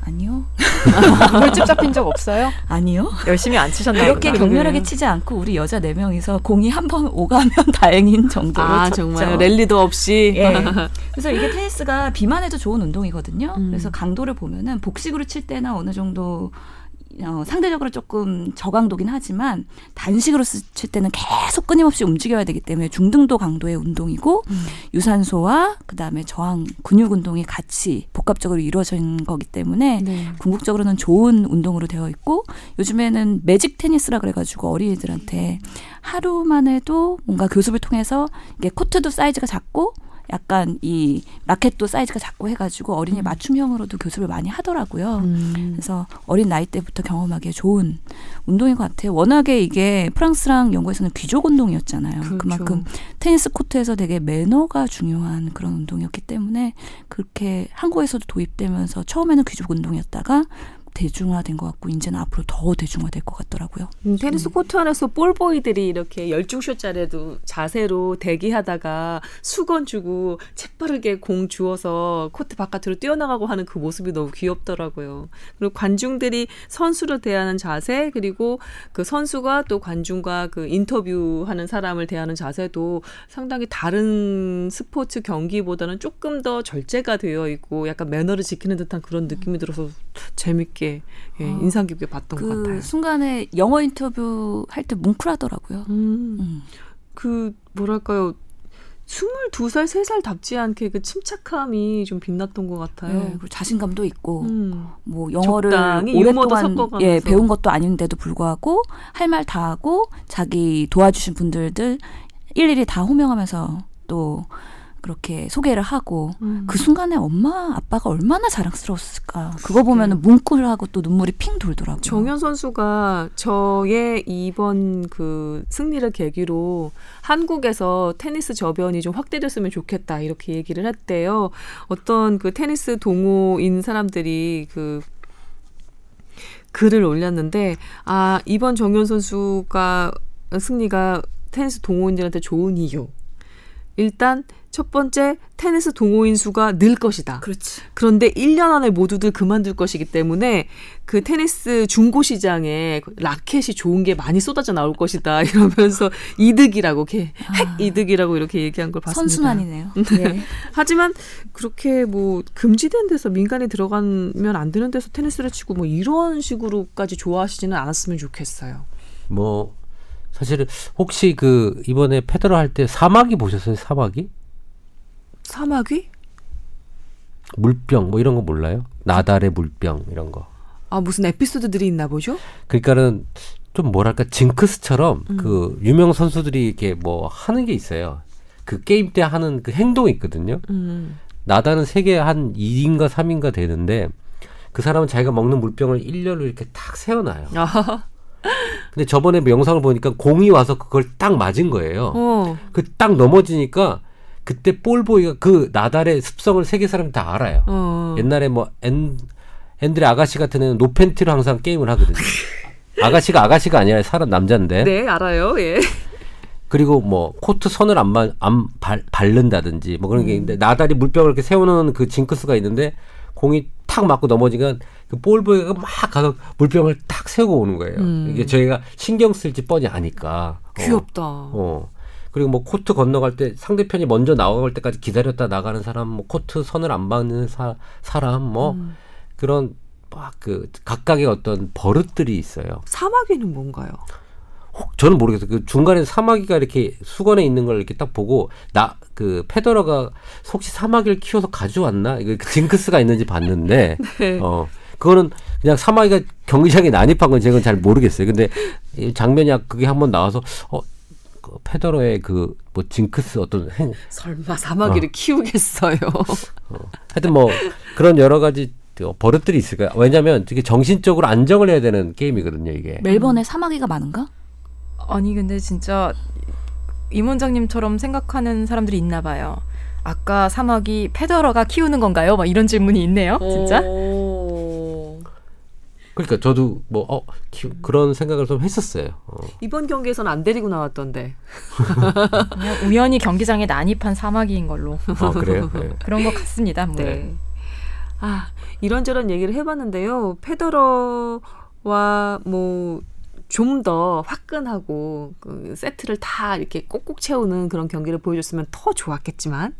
아니요. 물집 잡힌 적 없어요? 아니요. 열심히 안 치셨나요? 이렇게 격렬하게 치지 않고 우리 여자 4명이서 공이 한 번 오가면 다행인 정도로 아 쳤죠. 정말 랠리도 없이. 예. 그래서 이게 테니스가 비만 해도 좋은 운동이거든요. 음. 그래서 강도를 보면은 복식으로 칠 때나 어느 정도 어, 상대적으로 조금 저강도긴 하지만 단식으로 쓰- 칠 때는 계속 끊임없이 움직여야 되기 때문에 중등도 강도의 운동이고 음. 유산소와 그다음에 저항 근육 운동이 같이 복합적으로 이루어진 거기 때문에 네. 궁극적으로는 좋은 운동으로 되어 있고 요즘에는 매직 테니스라 그래 가지고 어린이들한테 하루만 해도 뭔가 교습을 통해서 이게 코트도 사이즈가 작고 약간 이 라켓도 사이즈가 작고 해가지고 어린이 음. 맞춤형으로도 교습을 많이 하더라고요. 음. 그래서 어린 나이 때부터 경험하기에 좋은 운동인 것 같아요. 워낙에 이게 프랑스랑 영국에서는 귀족 운동이었잖아요. 그렇죠. 만큼 테니스 코트에서 되게 매너가 중요한 그런 운동이었기 때문에 그렇게 한국에서도 도입되면서 처음에는 귀족 운동이었다가 대중화된 것 같고 이제는 앞으로 더 대중화될 것 같더라고요. 음, 테니스 코트 안에서 볼보이들이 이렇게 열중쇼짜리도 자세로 대기하다가 수건 주고 재빠르게 공 주워서 코트 바깥으로 뛰어나가고 하는 그 모습이 너무 귀엽더라고요. 그리고 관중들이 선수를 대하는 자세 그리고 그 선수가 또 관중과 그 인터뷰하는 사람을 대하는 자세도 상당히 다른 스포츠 경기보다는 조금 더 절제가 되어 있고 약간 매너를 지키는 듯한 그런 느낌이 들어서 재밌게 예, 아, 인상 깊게 봤던 것그 같아요. 순간에 영어 인터뷰 할 때 뭉클하더라고요. 음. 음. 그 뭐랄까요. 22살, 3살 답지 않게 그 침착함이 좀 빛났던 것 같아요. 네, 자신감도 있고 음. 뭐 영어를 오랫동안. 예, 배운 것도 아닌데도 불구하고 할 말 다 하고 자기 도와주신 분들들 일일이 다 호명하면서 또 그렇게 소개를 하고 음. 그 순간에 엄마 아빠가 얼마나 자랑스러웠을까 그거 보면은 뭉클하고 또 눈물이 핑 돌더라고요. 정현 선수가 저의 이번 그 승리를 계기로 한국에서 테니스 저변이 좀 확대됐으면 좋겠다 이렇게 얘기를 했대요. 어떤 그 테니스 동호인 사람들이 그 글을 올렸는데 아 이번 정현 선수가 승리가 테니스 동호인들한테 좋은 이유 일단 첫 번째 테니스 동호인 수가 늘 것이다. 그렇지. 그런데 1년 안에 모두들 그만둘 것이기 때문에 그 테니스 중고 시장에 라켓이 좋은 게 많이 쏟아져 나올 것이다 이러면서 이득이라고 이렇게 핵 아. 이득이라고 이렇게 얘기한 걸 봤습니다. 선순환이네요. 예. 하지만 그렇게 뭐 금지된 데서 민간이 들어가면 안 되는 데서 테니스를 치고 뭐 이런 식으로까지 좋아하시지는 않았으면 좋겠어요. 뭐 사실은 혹시 그 이번에 페더러 할 때 사마귀 보셨어요? 사마귀? 사마귀? 물병 뭐 이런 거 몰라요? 나달의 물병 이런 거. 아 무슨 에피소드들이 있나 보죠? 그러니까는 좀 뭐랄까 징크스처럼 음. 그 유명 선수들이 이렇게 뭐 하는 게 있어요. 그 게임 때 하는 그 행동이 있거든요. 음. 나달은 세계 한 2인가 3인가 되는데 그 사람은 자기가 먹는 물병을 일렬로 이렇게 탁 세워놔요. 아, 근데 저번에 뭐 영상을 보니까 공이 와서 그걸 딱 맞은 거예요. 어. 그 딱 넘어지니까 그때 볼보이가 그 나달의 습성을 세계 사람이 다 알아요. 어. 옛날에 뭐 앤, 앤드레 아가씨 같은 애는 노팬티로 항상 게임을 하거든요. 아가씨가 아가씨가 아니라 사람 남자인데. 네 알아요. 예. 그리고 뭐 코트 선을 안, 바, 안 발, 밟는다든지 뭐 그런 게 있는데 나달이 물병을 이렇게 세우는 그 징크스가 있는데 공이 탁 맞고 넘어지면 그 볼보이가 막 가서 물병을 탁 세우고 오는 거예요. 음. 이게 저희가 신경 쓸지 뻔히 아니까. 어. 귀엽다. 어. 그리고 뭐 코트 건너갈 때 상대편이 먼저 나갈 때까지 기다렸다 나가는 사람, 뭐 코트 선을 안 밟는 사, 사람, 뭐 음. 그런 막 그 각각의 어떤 버릇들이 있어요. 사마귀는 뭔가요? 혹 저는 모르겠어요. 그 중간에 사마귀가 이렇게 수건에 있는 걸 이렇게 딱 보고 나 그 페더러가 혹시 사마귀를 키워서 가져왔나 이거 그 징크스가 있는지 봤는데 네. 어 그거는 그냥 사마귀가 경기장에 난입한 건 제가 잘 모르겠어요. 근데 이 장면이 그게 한번 나와서 어. 그 페더러의 그 뭐 징크스 어떤 행, 설마 사마귀를 키우겠어요. 하여튼 뭐 그런 여러 가지 그 버릇들이 있을 거야. 왜냐하면 되게 정신적으로 안정을 해야 되는 게임이거든요. 이게. 멜번에 사마귀가 많은가? 아니 근데 진짜 임 원장님처럼 생각하는 사람들이 있나 봐요. 아까 사마귀 페더러가 키우는 건가요? 막 이런 질문이 있네요. 진짜. 오. 그러니까 저도 뭐 어, 키- 그런 생각을 좀 했었어요. 어. 이번 경기에서는 안 데리고 나왔던데. 우연히 경기장에 난입한 사마귀인 걸로 아, 그래요? 네. 그런 것 같습니다. 뭐. 네. 아 이런저런 얘기를 해봤는데요. 페더러와 뭐 좀더 화끈하고 그 세트를 다 이렇게 꼭꼭 채우는 그런 경기를 보여줬으면 더 좋았겠지만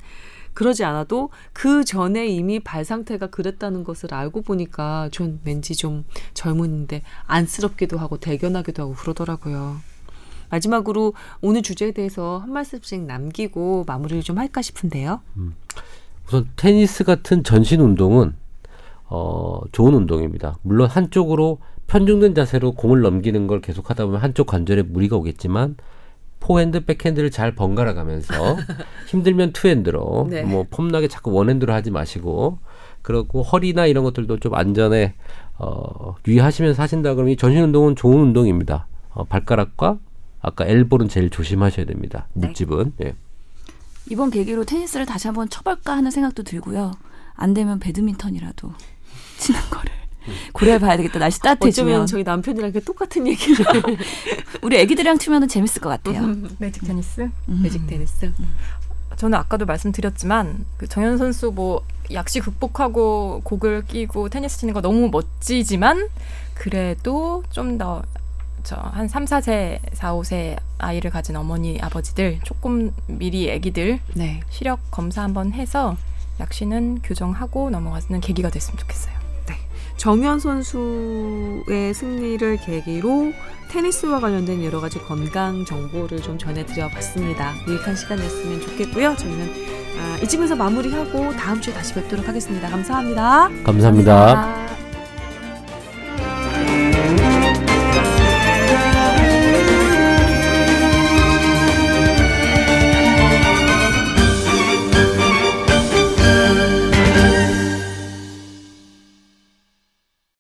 그러지 않아도 그 전에 이미 발 상태가 그랬다는 것을 알고 보니까 전 왠지 좀 젊은인데 안쓰럽기도 하고 대견하기도 하고 그러더라고요. 마지막으로 오늘 주제에 대해서 한 말씀씩 남기고 마무리를 좀 할까 싶은데요. 우선 테니스 같은 전신 운동은 어, 좋은 운동입니다. 물론 한쪽으로 편중된 자세로 공을 넘기는 걸 계속하다 보면 한쪽 관절에 무리가 오겠지만 포핸드, 백핸드를 잘 번갈아 가면서 힘들면 two hand로 네. 뭐 폼나게 자꾸 one hand로 하지 마시고 그리고 허리나 이런 것들도 좀 안전에 어, 유의하시면서 하신다 그러면 이 전신 운동은 좋은 운동입니다. 어, 발가락과 아까 elbow는 제일 조심하셔야 됩니다. 네. 묵집은 예. 이번 계기로 테니스를 다시 한번 쳐볼까 하는 생각도 들고요. 안 되면 배드민턴이라도 치는 거를 고려해봐야 되겠다. 날씨 따뜻해지면 어쩌면 저희 남편이랑 똑같은 얘기를 우리 애기들이랑 치면 재밌을 것 같아요. 매직 테니스. 음. 매직 테니스. 저는 아까도 말씀드렸지만 그 정현 선수 뭐 약시 극복하고 곡을 끼고 테니스 치는 거 너무 멋지지만 그래도 좀 더 저한 3, 4세, 4, 5세 아이를 가진 어머니 아버지들 조금 미리 아기들 네. 시력 검사 한번 해서 약시는 교정하고 넘어가는 계기가 됐으면 좋겠어요. 정현 선수의 승리를 계기로 테니스와 관련된 여러 가지 건강 정보를 좀 전해드려 봤습니다. 유익한 시간이었으면 좋겠고요. 저희는 아, 이쯤에서 마무리하고 다음 주에 다시 뵙도록 하겠습니다. 감사합니다. 감사합니다. 아.